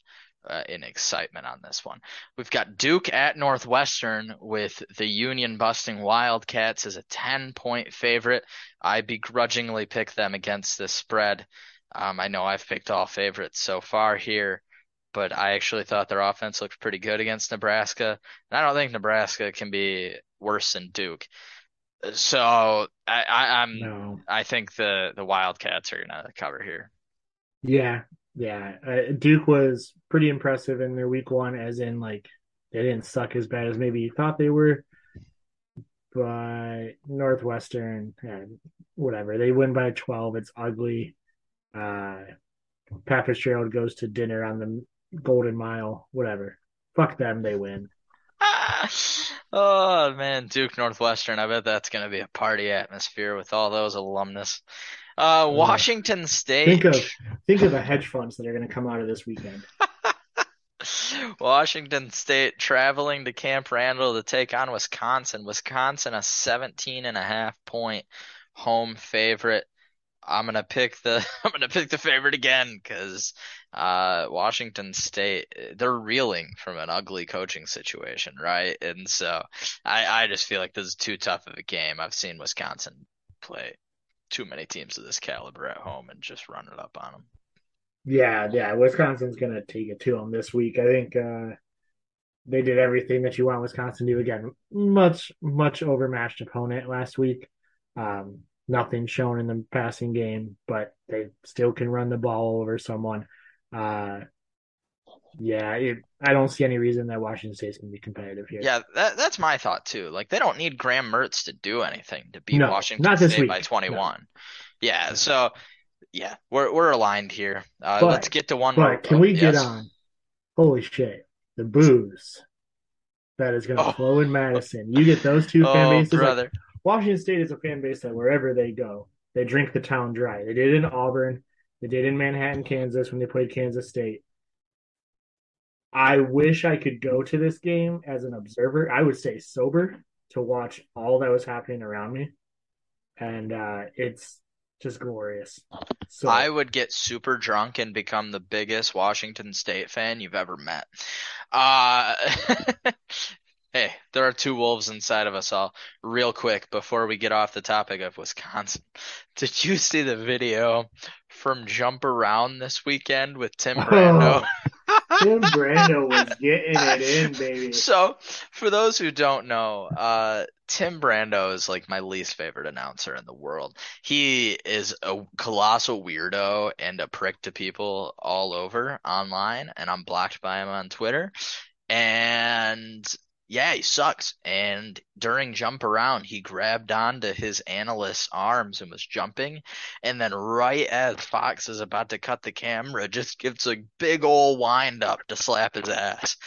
uh, in excitement on this one. We've got Duke at Northwestern with the Union busting Wildcats as a 10 point favorite. I begrudgingly pick them against this spread. Um, I know I've picked all favorites so far here, but I actually thought their offense looked pretty good against Nebraska. And I don't think Nebraska can be worse than Duke. So I, I am No. I think the the Wildcats are gonna cover here. Yeah. Yeah. Uh, Duke was pretty impressive in their week one, as in, like, they didn't suck as bad as maybe you thought they were. But Northwestern, yeah, whatever. They win by 12. It's ugly. Uh, Pat Fitzgerald goes to dinner on the Golden Mile, whatever. Fuck them, they win. Oh man, Duke Northwestern. I bet that's gonna be a party atmosphere with all those alumnus. Uh, Washington State. Think of think of the hedge funds that are going to come out of this weekend. [LAUGHS] Washington State traveling to Camp Randall to take on Wisconsin. Wisconsin a 17 and a half point home favorite. I'm gonna pick the [LAUGHS] I'm gonna pick the favorite again because uh, Washington State they're reeling from an ugly coaching situation, right? And so I I just feel like this is too tough of a game. I've seen Wisconsin play too many teams of this caliber at home and just run it up on them. Yeah, yeah. Wisconsin's to take it to them this week. I think uh, they did everything that you want Wisconsin to do. Again, much, much overmatched opponent last week. Um, nothing shown in the passing game, but they still can run the ball over someone. Uh, yeah, it, I don't see any reason that Washington State's going to be competitive here. Yeah, that, that's my thought too. Like they don't need Graham Mertz to do anything to beat No, Washington State week. by 21. Yeah, so yeah, we're we're aligned here. Uh, But- let's get to one more. But can we oh, get on? Holy shit. The booze that is going to Oh. flow in Madison. You get those two fan Oh, bases. like, brother. Washington State is a fan base that wherever they go, they drink the town dry. They did in Auburn. They did in Manhattan, Kansas when they played Kansas State. I wish I could go to this game as an observer. I would stay sober to watch all that was happening around me. And uh, it's just glorious. So I would get super drunk and become the biggest Washington State fan you've ever met. Uh, [LAUGHS] hey, there are two wolves inside of us all. Real quick, before we get off the topic of Wisconsin, [LAUGHS] did you see the video from Jump Around this weekend with Tim [LAUGHS] Oh. Brando? [LAUGHS] Tim Brando was getting it in, baby. So, for those who don't know, uh, Tim Brando is like my least favorite announcer in the world. He is a colossal weirdo and a prick to people all over online, and I'm blocked by him on Twitter. And yeah, he sucks. And during jump around, he grabbed onto his analyst's arms and was jumping. And then right as Fox is about to cut the camera, [LAUGHS] just gives a big old wind up to slap his ass. [LAUGHS]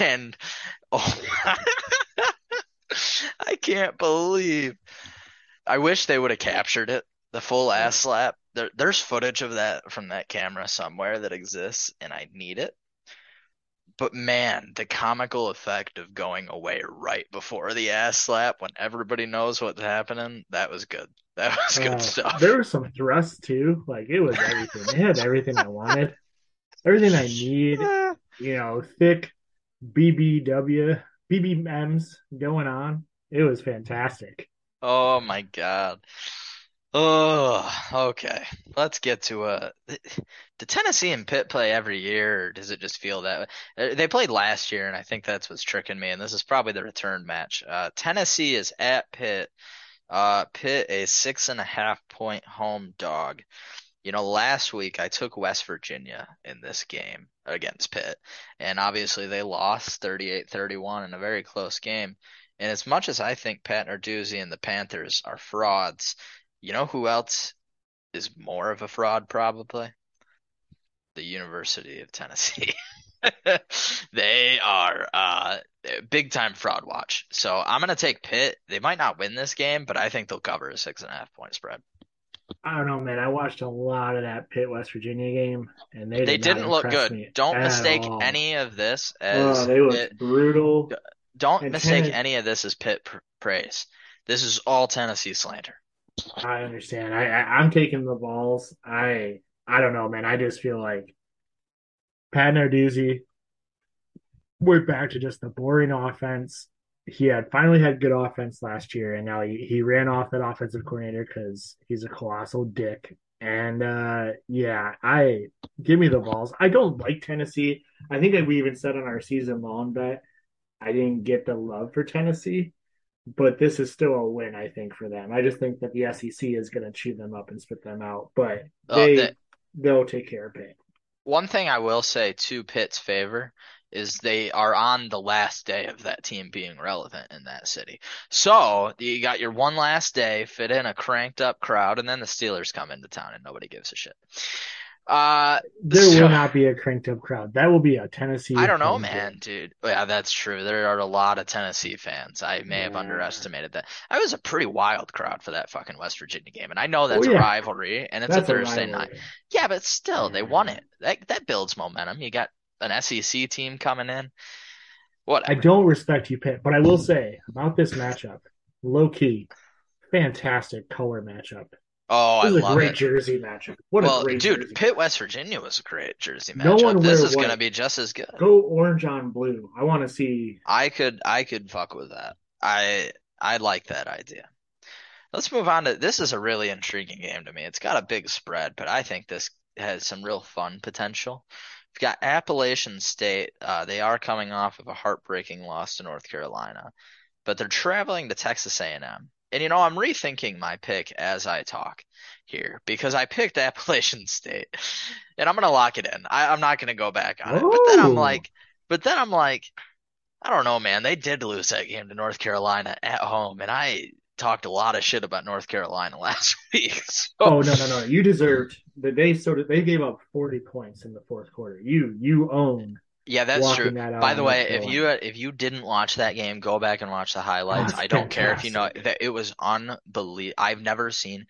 And [LAUGHS] oh, I can't believe. I wish they would have captured it, the full ass slap. There, there's footage of that from that camera somewhere that exists, and I need it. But man, the comical effect of going away right before the ass slap when everybody knows what's happening, that was good. [LAUGHS] That was good Uh, stuff. There was some thrust too. Like it was everything. It had everything I wanted, everything I need. [LAUGHS] You know, thick BBW BBMs going on. It was fantastic. Oh my God. Oh, okay. Let's get to uh Do Tennessee and Pitt play every year, or does it just feel that way? Uh, They played last year, and I think that's what's tricking me, and this is probably the return match. Uh, Tennessee is at Pitt. Uh, Pitt a six and a half point home dog. You know, last week I took West Virginia in this game against Pitt, and obviously they lost 38-31 in a very close game. And as much as I think Pat Narduzzi and the Panthers are frauds, you know who else is more of a fraud probably? the University of Tennessee. [LAUGHS] they are uh, big time fraud watch. So I'm gonna take Pitt. They might not win this game, but I think they'll cover a six and a half point spread. I don't know, man. I watched a lot of that Pitt West Virginia game, and they They did not didn't look good. Don't mistake all. any of this as Oh, they looked Pitt- brutal. don't and mistake Tennes- any of this as Pitt praise. This is all Tennessee slander. I understand. I, I I'm taking the balls. I I don't know, man. I just feel like Pat Narduzzi went back to just the boring offense. He had finally had good offense last year, and now he, he ran off that offensive coordinator because he's a colossal dick. And uh yeah, I give me the balls. I don't like Tennessee. I think we even said on our season long bet I didn't get the love for Tennessee but this is still a win, I think, for them. I just think that the SEC is going to chew them up and spit them out, but Uh, they the- they'll take care of it. One thing I will say to Pitt's favor is they are on the last day of that team being relevant in that city. So you got your one last day, fit in a cranked up crowd, and then the Steelers come into town and nobody gives a shit. Uh, There So- will not be a cranked up crowd. That will be a Tennessee. I don't know, man, game. dude. Yeah, that's true. There are a lot of Tennessee fans. I may have underestimated that. I was a pretty wild crowd for that fucking West Virginia game, and I know that's Oh, a rivalry, and it's That's a a Thursday night. Yeah, but still, they won it. That that builds momentum. You got an SEC team coming in. What I don't respect you, Pitt, but I will say about this matchup, low key, fantastic color matchup. Oh, I This is a love great it. jersey matchup. What Well, a great dude, jersey. Pitt, West Virginia was a great jersey matchup. No one This is gonna be just as good. Go orange on blue. I want to see. I could I could fuck with that. I I like that idea. Let's move on to this is a really intriguing game to me. It's got a big spread, but I think this has some real fun potential. We've got Appalachian State. Uh, they are coming off of a heartbreaking loss to North Carolina, but they're traveling to Texas A&M. And you know, I'm rethinking my pick as I talk here because I picked [LAUGHS] Appalachian State, and I'm gonna lock it in. I, I'm not gonna go back on it. But then I'm like, but then I'm like, I don't know, man. They did lose that game to North Carolina at home, and I talked a lot of shit about North Carolina [LAUGHS] last week. So, Oh no no no! You deserved. That they sort of they gave up forty points in the fourth quarter. You you own yeah, that's true. that. By the way, if you uh, if you didn't watch that game, go back and watch the highlights. Oh, I don't care if you know that it was unbelievable. I've never seen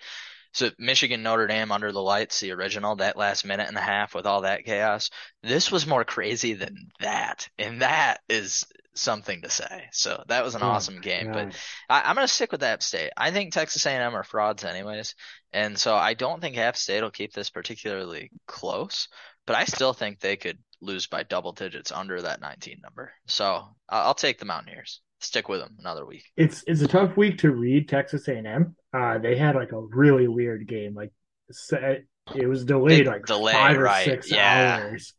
so Michigan Notre Dame under the lights, the original, that last minute and a half with all that chaos. This was more crazy than that, and that is something to say. So that was an Oh, awesome game. But God. I, I'm going to stick with App State. I think Texas A&M are frauds anyways, and so I don't think App State will keep this particularly close. But I still think they could lose by double digits under that 19 number. So I'll take the Mountaineers. Stick with them another week. it's it's a tough week to read Texas A&M. Uh, they had like a really weird game. Like it was delayed Big like delay, five or right, six yeah. hours.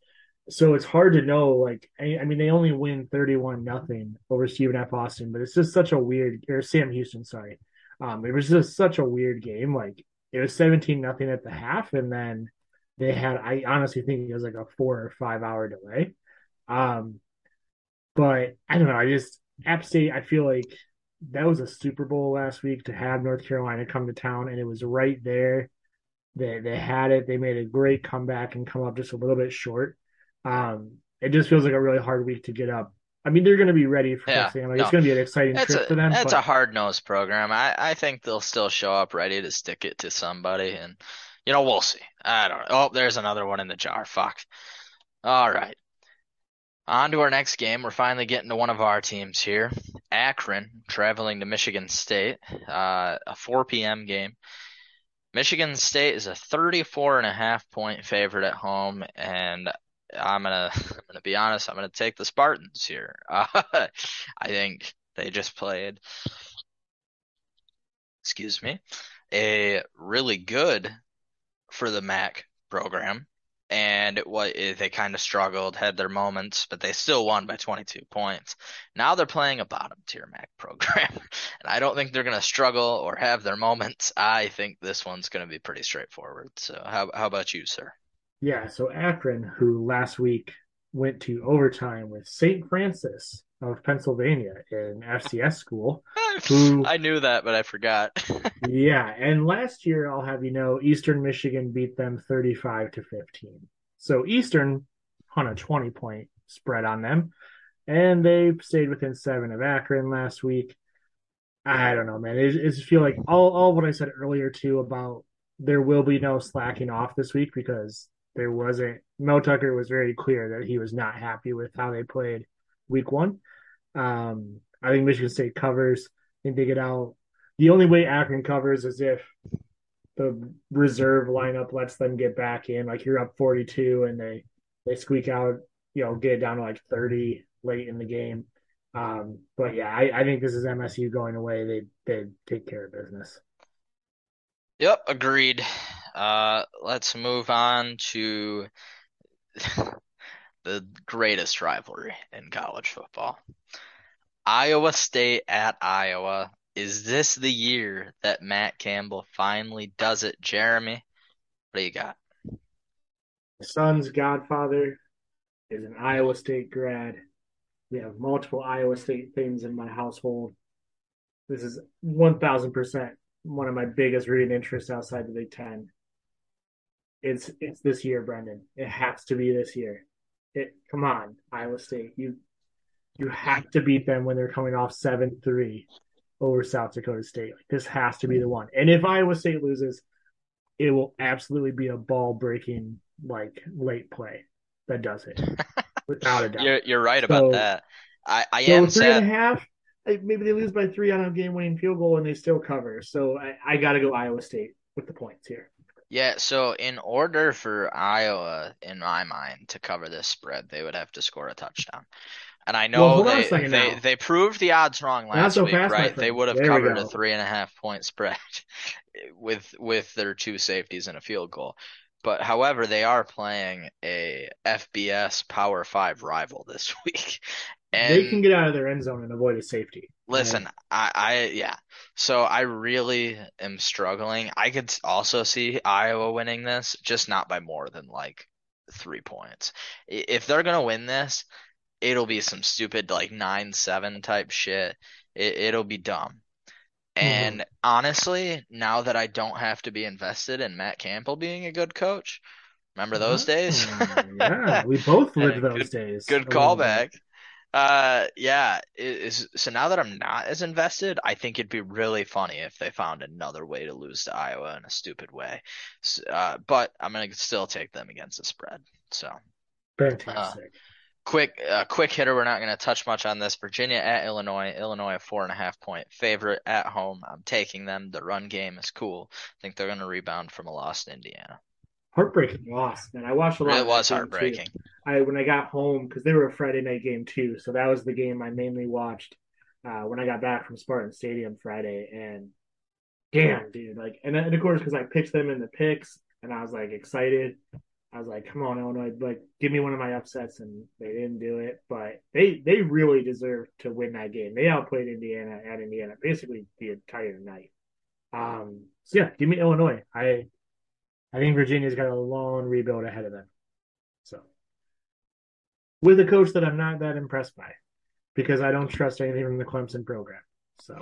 So it's hard to know. Like I, I mean, they only win thirty-one nothing over Stephen F. Austin, but it's just such a weird or Sam Houston. Sorry, um, it was just such a weird game. Like it was seventeen nothing at the half, and then they had. I honestly think it was like a four or five hour delay. Um, but I don't know. I just App State. I feel like that was a Super Bowl last week to have North Carolina come to town, and it was right there. They they had it. They made a great comeback and come up just a little bit short. Um, it just feels like a really hard week to get up. I mean, they're going to be ready for Yeah, Like, no. It's going to be an exciting That's trip a for them. that's but a hard nosed program. I I think they'll still show up ready to stick it to somebody, and you know we'll see. I don't know. Oh, there's another one in the jar. Fuck. All right. On to our next game. We're finally getting to one of our teams here. Akron traveling to Michigan State. Uh, a 4 p.m. game. Michigan State is a 34 and a half point favorite at home, and I'm gonna [LAUGHS] I'm gonna be honest. I'm gonna take the Spartans here. Uh, [LAUGHS] I think they just played, excuse me, a really good for the MAC program, and it was eh, they kind of struggled, had their moments, but they still won by 22 points. Now they're playing a bottom tier MAC [LAUGHS] program, and I don't think they're gonna struggle or have their moments. I think this one's gonna be pretty straightforward. So how how about you, sir? yeah. So Akron, who last week went to overtime with St. Francis of Pennsylvania in FCS school. [LAUGHS] Who- I knew that, but I forgot. [LAUGHS] Yeah, and last year, I'll have you know, Eastern Michigan beat them 35 to 15. So Eastern on a 20 point spread on them, and they stayed within seven of Akron last week. I don't know, man. It, it just feel like all, all what I said earlier too about there will be no slacking off this week because there wasn't. Mel Tucker was very clear that he was not happy with how they played week one. Um, I think Michigan State covers. I think they get out. The only way Akron covers is if the reserve lineup lets them get back in. Like you're up 42 and they they squeak out, you know, get it down to like 30 late in the game. Um, but yeah, I, I think this is MSU going away. They they take care of business. Yep, agreed. Uh, let's move on to the greatest rivalry in college football. Iowa State at Iowa. Is this the year that Matt Campbell finally does it, Jeremy? What do you got? My son's godfather is an Iowa State grad. We have multiple Iowa State things in my household. This is 1000% one of my biggest reading interests outside the Big Ten. It's it's this year, Brendan. It has to be this year. It come on, Iowa State. You you have to beat them when they're coming off seven three over South Dakota State. Like, this has to be the one. And if Iowa State loses, it will absolutely be a ball breaking like late play that does it. [LAUGHS] Without a doubt. You're you're right about that. I, I So am three sad. and a half. Eh, maybe they lose by three on a game winning field goal and they still cover. So I, I got to go Iowa State with the points here. Yeah, so in order for Iowa, in my mind, to cover this spread, they would have to score a touchdown. And I know Well, hold on a they they, they proved the odds wrong last so week, right? They would have There covered a three and a half point [LAUGHS] spread with with their two safeties and a field goal. But however, they are playing a FBS Power Five rival this [LAUGHS] week. And they can get out of their end zone and avoid a safety. Listen, I, I, yeah. So I really am struggling. I could also see Iowa winning this, just not by more than like three points. If they're gonna win this, it'll be some stupid like nine seven type shit. It, it'll be dumb. And honestly, now that I don't have to be invested in Matt Campbell being a good coach, remember those days? Ah, yeah, [LAUGHS] we both lived those good- days. Good bit. Uh, yeah. Is, so now that I'm not as invested, I think it'd be really funny if they found another way to lose to Iowa in a stupid way. Uh, but I'm gonna still take them against the spread. So Fantastic. quick, uh, quick hitter. We're not gonna touch much on this. Virginia at Illinois. Illinois a four and a half point favorite at home. I'm taking them. The run game is cool. I think they're gonna rebound from a loss to Indiana. Heartbreaking loss, man. I watched a lot. It of was game, too. heartbreaking. I when I got home because they were a Friday night game too, so that was the game I mainly watched uh, when I got back from Spartan Stadium Friday. And damn, dude, like, and, then, and of course because I picked them in the picks, and I was like excited. I was like, "Come on, Illinois! Like, give me one of my upsets," and they didn't do it. But they they really deserved to win that game. They outplayed Indiana at Indiana basically the entire night. Um, so yeah, give me Illinois. I I think Virginia's got a long rebuild ahead of them. So with a coach that I'm not that impressed by because I don't trust anything from the Clemson program. So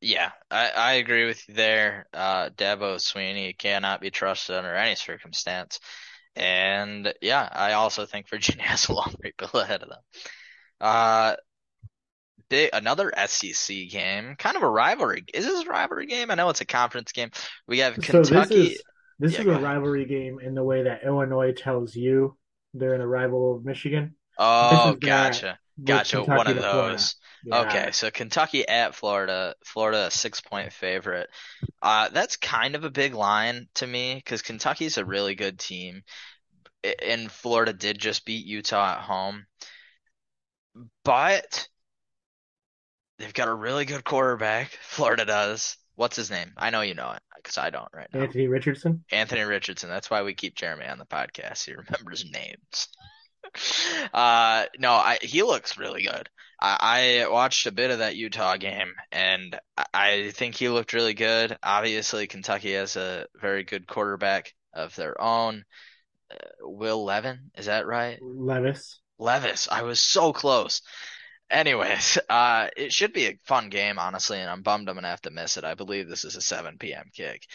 Yeah, I, I agree with you there. Uh, Dabo Sweeney cannot be trusted under any circumstance. And yeah, I also think Virginia [LAUGHS] has a long rebuild ahead of them. Uh, big, another SEC game, kind of a rivalry. Is this a rivalry game? I know it's a conference game. We have so Kentucky. is this Yeah, is a ahead. rivalry game in the way that Illinois tells you they're in a rival of Michigan. Oh, this is that gotcha. Gotcha. Kentucky One of those. Yeah. Okay, so Kentucky at Florida, Florida a six point favorite. Uh, that's kind of a big line to me because Kentucky's a really good team, and Florida did just beat Utah at home, but they've got a really good quarterback. Florida does. What's his name? I know you know it because I don't right now. Anthony Richardson. Anthony Richardson. That's why we keep Jeremy on the podcast. He remembers names. [LAUGHS] uh, no, I, he looks really good. I, I watched a bit of that Utah game, and I, I think he looked really good. Obviously, Kentucky has a very good quarterback of their own. Uh, Will Levin, is that right? Levis. Levis. I was so close. Anyways, [LAUGHS] uh, it should be a fun game, honestly, and I'm bummed I'm gonna have to miss it. I believe this is a 7 p.m. kick.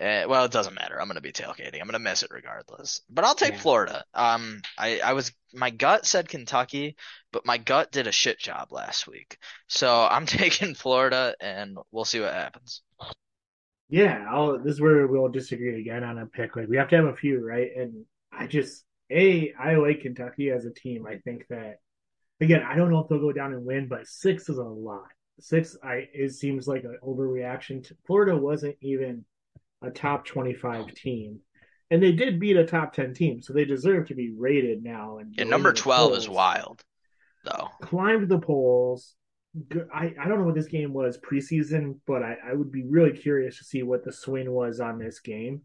Uh, well, it doesn't matter. I'm going to be tailgating. I'm going to miss it regardless. But I'll take Yeah. Florida. Um, I, I was my gut said Kentucky, but my gut did a shit job last week. So [LAUGHS] I'm taking Florida, and we'll see what happens. Yeah, I'll, this is where we'll disagree again on a pick. Like we have to have a few, right? And I just a I like Kentucky as a team. I think that again, I don't know if they'll go down and win, but six is a lot. Six, I it seems like an overreaction. To, Florida wasn't even a top twenty-five team, and they did beat a top ten team, so they deserve to be rated now. And Yeah, number the 12 is wild, though. climbed the polls. I, I don't know what this game was preseason, but I, I would be really curious to see what the swing was on this game.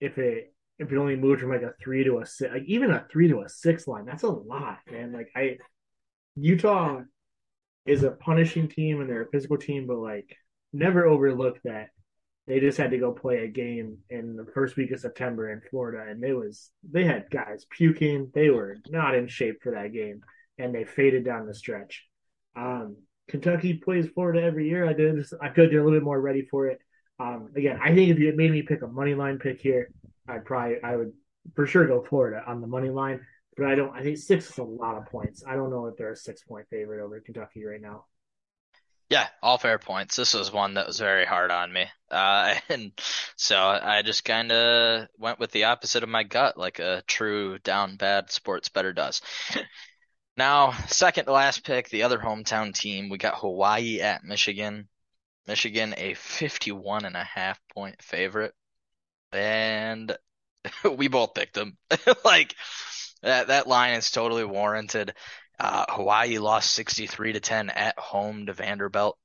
If it if it only moved from like a three to a six, like even a three to a six line, that's a lot, man. Like I, Utah is a punishing team and they're a physical team, but like never overlook that they just had to go play a game in the first week of September in Florida, and they was they had guys puking. They were not in shape for that game, and they faded down the stretch. Um, Kentucky plays Florida every year. I did. I feel they're a little bit more ready for it. Um, again, I think if you made me pick a money line pick here, I'd probably I would for sure go Florida on the money line. But I don't. I think six is a lot of points. I don't know if they're a six point favorite over Kentucky right now. Yeah, all fair points. This was one that was very hard on me. Uh, [LAUGHS] and so I just kind of went with the opposite of my gut, like a true down bad sports better does. [LAUGHS] Now, second to last pick, the other hometown team, we got Hawaii at Michigan. Michigan, a 51 and a half point favorite. And [LAUGHS] we both picked them. Like that that line is totally warranted. Uh, Hawaii lost 63 to 10 at home to Vanderbilt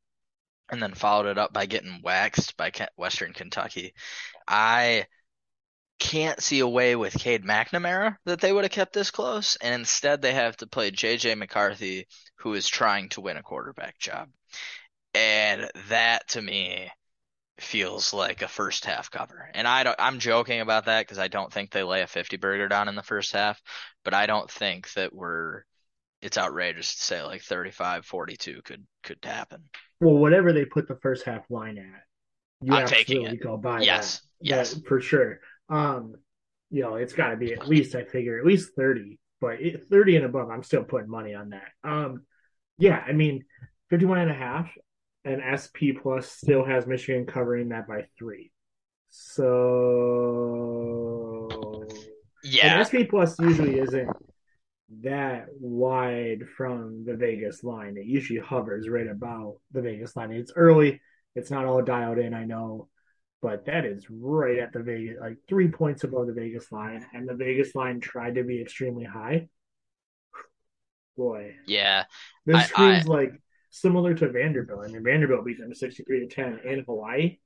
and then followed it up by getting waxed by Western Kentucky. I can't see a way with Cade McNamara that they would have kept this close, and instead they have to play JJ McCarthy, who is trying to win a quarterback job. And that to me feels like a first half cover. And I don't, I'm joking about that because I don't think they lay a 50 burger down in the first half, but I don't think that we're, it's outrageous to say like 35 42 could, could happen. Well, whatever they put the first half line at, you I'm taking absolutely it. go by Yes, that. yes. That for sure. Um, you know, it's got to be at least I figure at least thirty, but it, thirty and above, I'm still putting money on that. Um, yeah, I mean, 51 and a half, and SP plus still has Michigan covering that by three. So Yeah. and SP plus usually isn't that wide from the Vegas line. It usually hovers right about the Vegas line. It's early. It's not all dialed in, I know, but that is right at the Vegas, like three points above the Vegas line. And the Vegas line tried to be extremely high. [SIGHS] Boy, Yeah. this I- screams like similar to Vanderbilt. I mean, Vanderbilt beat them 63 to 10 in Hawaii.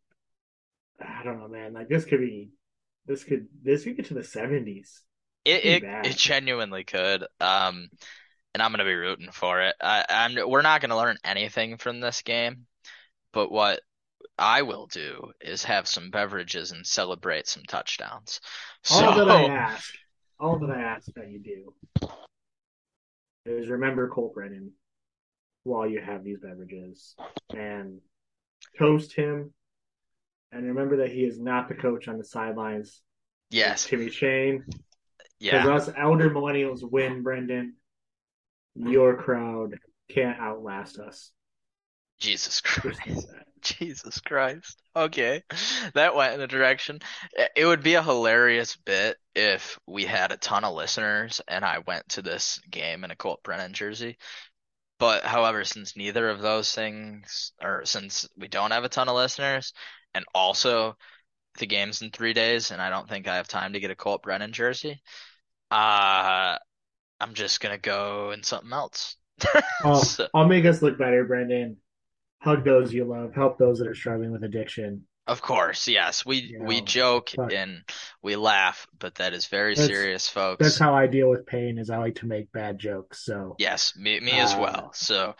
I don't know, man. Like this could be, this could, this could get to the 70s. It it, it genuinely could. Um, and I'm gonna be rooting for it. I, I'm we're not gonna learn anything from this game, but what I will do is have some beverages and celebrate some touchdowns. All So that I ask, all that I ask that you do is remember Colt Brennan while you have these beverages and toast him. And remember that he is not the coach on the sidelines. yes, Timmy Chang. yeah, Because us elder millennials win, Brendan. Your crowd can't outlast us. Jesus Christ. [LAUGHS] Jesus Christ. Okay. That went in a direction. It would be a hilarious bit if we had a ton of listeners and I went to this game in a Colt Brennan jersey. But however, since neither of those things, or since we don't have a ton of listeners, and also the game's in three days and I don't think I have time to get a Colt Brennan jersey, uh, I'm just gonna go in something else. [LAUGHS] Oh, So- I'll make us look better, Brendan. Hug those you love. Help those that are struggling with addiction. Of course, yes. We You we joke and we laugh, but that is very serious, folks. That's how I deal with pain. Is I like to make bad jokes. So Yes, me me as Uh, well. So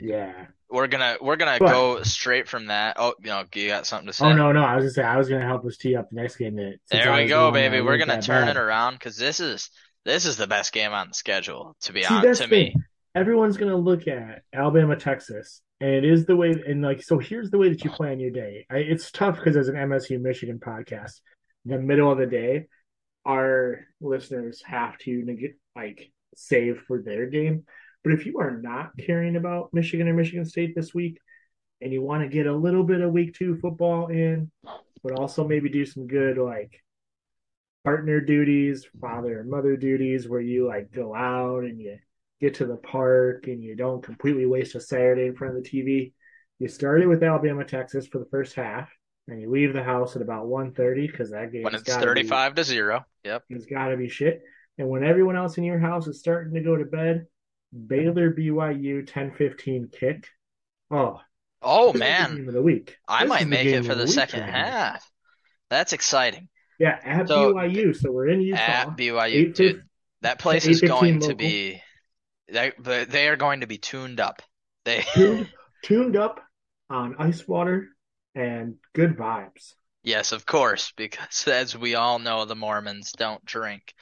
yeah. we're gonna we're gonna But- go straight from that. Oh, you know, you got something to say? Oh no, no. I was gonna say I was gonna help us tee up the next game. That There we go, baby. We're gonna turn bad. it around because this is this is the best game on the schedule, to be See, honest to me. Everyone's going to look at Alabama, Texas, and it is the way, and like, so here's the way that you plan your day. I, it's tough because as an MSU Michigan podcast, in the middle of the day, our listeners have to like save for their game. But if you are not caring about Michigan or Michigan State this week, and you want to get a little bit of week two football in, but also maybe do some good like partner duties, father and mother duties, where you like go out and you get to the park and you don't completely waste a Saturday in front of the TV. You started with Alabama, Texas for the first half, and you leave the house at about 1.30 because that game when it's 35 be, to 0. Yep. It's got to be shit. And when everyone else in your house is starting to go to bed, Baylor BYU 10-15 kick. Oh. Oh man. Game of the week. I this might make it for the, the second right half. Now. That's exciting. Yeah, at so, BYU. So we're in Utah. At BYU, dude. That place is going local. to be they they are going to be tuned up. They [LAUGHS] tuned, tuned up on ice water and good vibes. Yes, of course, because [LAUGHS] as we all know, the Mormons don't drink,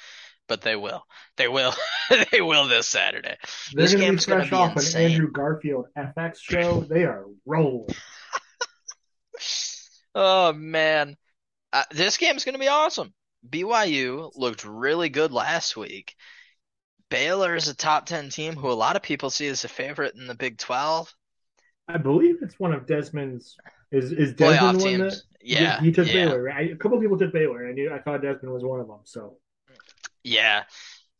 but they will. They will. [LAUGHS] they will this Saturday. They're this game's going to be off insane. an Andrew Garfield FX show. They are rolling. oh man, uh, this game's going to be awesome. BYU looked really good last week. Baylor is a top 10 team who a lot of people see as a favorite in the Big 12. I believe it's one of Desmond's. Is is Desmond Playoff one teams. that? Yeah, he, he took yeah. Baylor. Right? A couple people took Baylor, and I thought Desmond was one of them. So, yeah,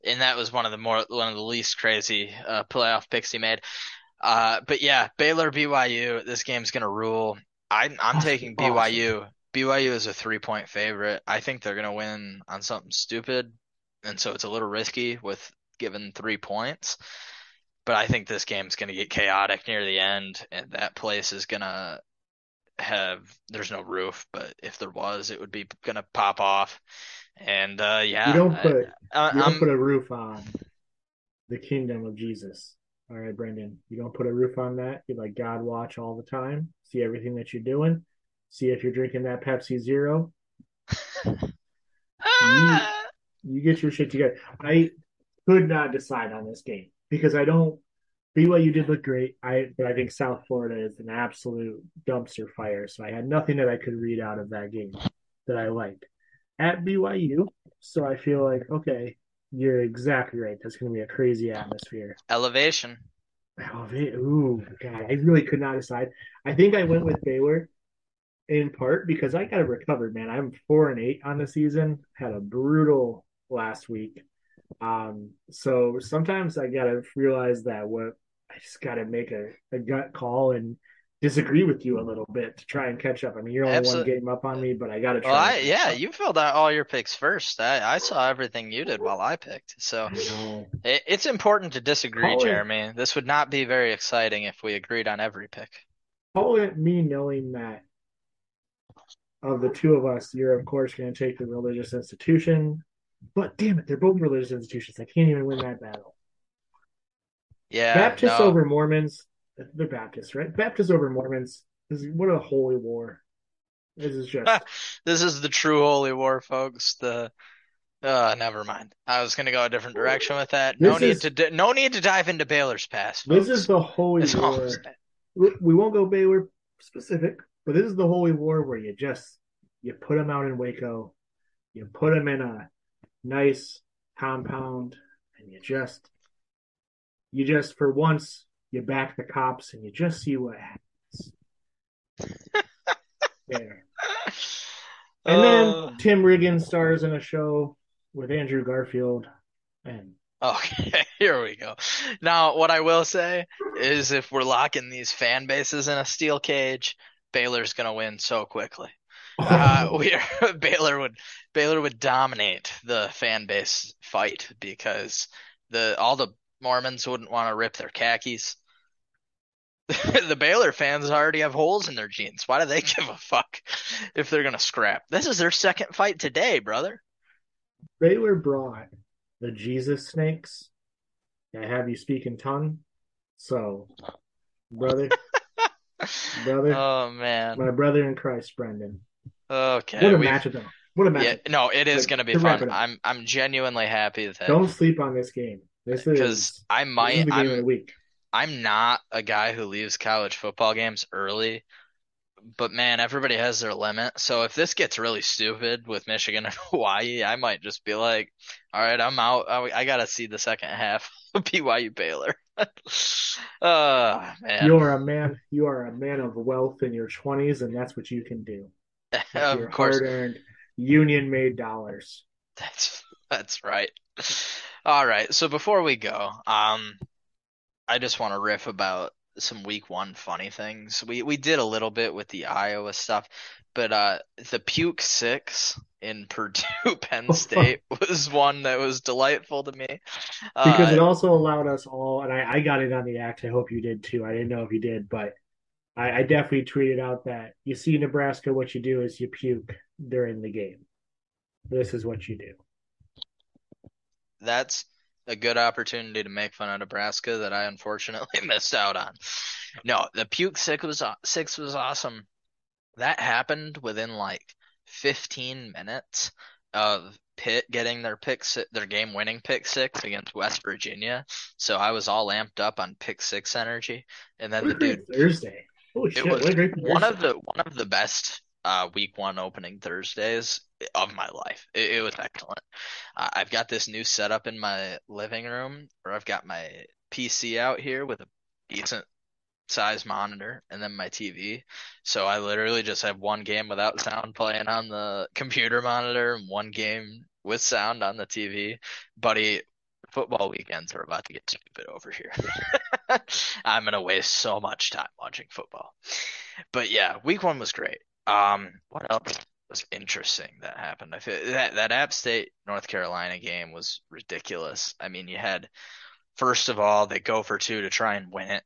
and that was one of the more one of the least crazy uh, playoff picks he made. Uh, but yeah, Baylor BYU. This game's gonna rule. I'm I'm taking BYU. BYU is a three point favorite. I think they're gonna win on something stupid, and so it's a little risky with given three points. But I think this game's going to get chaotic near the end, and that place is going to have. There's no roof, but if there was, it would be going to pop off. And uh, yeah, you don't put I, you don't put a roof on the kingdom of Jesus. All right, Brendan, you don't put a roof on that. You like God watch all the time, see everything that you're doing, see if you're drinking that Pepsi Zero. [LAUGHS] you, you get your shit together. I could not decide on this game because I don't. BYU did look great. I but I think South Florida is an absolute dumpster fire. So I had nothing that I could read out of that game that I liked at BYU. So I feel like okay, you're exactly right. That's going to be a crazy atmosphere. Elevation. Elevate. Ooh, God, I really could not decide. I think I went with Baylor in part because I got to recover, man. I'm four and eight on the season. Had a brutal last week. Um, so sometimes I gotta realize that what I just gotta make a, a gut call and disagree with you a little bit to try and catch up. I mean, you're only Absolutely. one game up on me, but I got to try. Well, I, yeah, up. you filled out all your picks first. I, I saw everything you did while I picked. So it, it's important to disagree, call Jeremy. It, this would not be very exciting if we agreed on every pick. Call it me knowing that of the two of us, you're of course going to take the religious institution but damn it, they're both religious institutions. I can't even win that battle. Yeah. Baptists no. over Mormons. They're Baptists, right? Baptists over Mormons. This is, what a holy war. This is just. [LAUGHS] this is the true holy war, folks. The. Uh, never mind. I was gonna go a different direction with that. No is, need to no need to dive into Baylor's past. Folks. This is the holy war. We won't go Baylor specific, but this is the holy war where you just you put them out in Waco, you put them in a nice compound and you just you just for once you back the cops and you just see what happens. [LAUGHS] There. And uh, then tim riggin stars in a show with andrew garfield and okay [LAUGHS] here we go. Now what i will say is if we're locking these fan bases in a steel cage baylor's gonna win so quickly uh, [LAUGHS] we are, [LAUGHS] Baylor would Baylor would dominate the fan base fight because the all the Mormons wouldn't want to rip their khakis. [LAUGHS] the Baylor fans already have holes in their jeans. Why do they give a fuck if they're gonna scrap? This is their second fight today, brother. Baylor brought the Jesus snakes that have you speak in tongue. So, brother, brother, oh man, my brother in Christ, Brendan. Okay. What a match What a match! Yeah, no, it is like, going to be fun. I'm I'm genuinely happy that. Don't sleep on this game. This because is I this is might the game of the I'm week. I'm not a guy who leaves college football games early, but man, everybody has their limit. So if this gets really stupid with Michigan [LAUGHS] and Hawaii, I might just be like, all right, I'm out. I, I gotta see the second half [LAUGHS] of BYU Baylor. Oh [LAUGHS] man, You are a man. You are a man of wealth in your twenties, and that's what you can do [LAUGHS] of course. hard-earned, union-made dollars. That's that's right. All right. So before we go, um, I just want to riff about some week one funny things. We we did a little bit with the Iowa stuff, but uh, the puke six in [LAUGHS] Purdue Penn State [LAUGHS] was one that was delightful to me. because Uh, it also allowed us all, and I, I got it on the act. I hope you did too. I didn't know if you did, but I, I definitely tweeted out that you see Nebraska, what you do is you puke during the game. This is what you do. that's a good opportunity to make fun of Nebraska that I unfortunately [LAUGHS] missed out on. No, the puke six was six was awesome. That happened within like 15 minutes of Pitt getting their pick their game winning pick six against West Virginia. So I was all amped up on pick six energy. And then the dude Thursday! Holy it shit! was What a great one of the one of the best uh, week one opening Thursdays of my life. It, it was excellent. Uh, I've got this new setup in my living room where I've got my PC out here with a decent size monitor and then my TV. So I literally just have one game without sound playing on the computer monitor and one game with sound on the TV. Buddy, football weekends are about to get stupid over here. [LAUGHS] [LAUGHS] I'm gonna waste so much time watching football. But yeah, week one was great. Um, what else was interesting that happened? I feel that that App State North Carolina game was ridiculous. I mean, you had first of all they go for two to try and win it,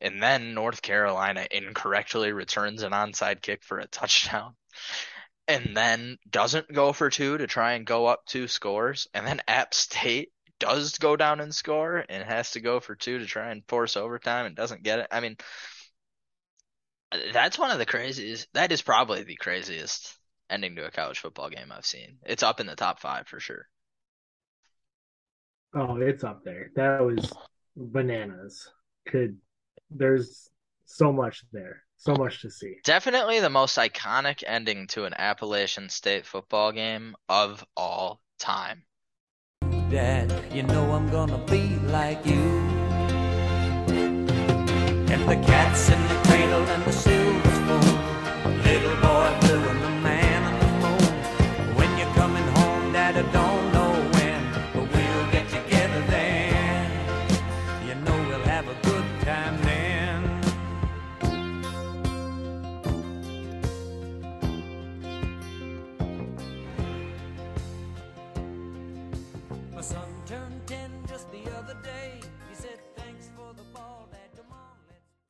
and then North Carolina incorrectly returns an onside kick for a touchdown, and then doesn't go for two to try and go up two scores, and then App State does go down and score and has to go for two to try and force overtime and doesn't get it. I mean, that's one of the craziest. That is probably the craziest ending to a college football game I've seen. It's up in the top five for sure. Oh, it's up there. That was bananas. Could there's so much there, so much to see. Definitely the most iconic ending to an Appalachian State football game of all time. Dad, you know I'm gonna be like you. And the cat's in the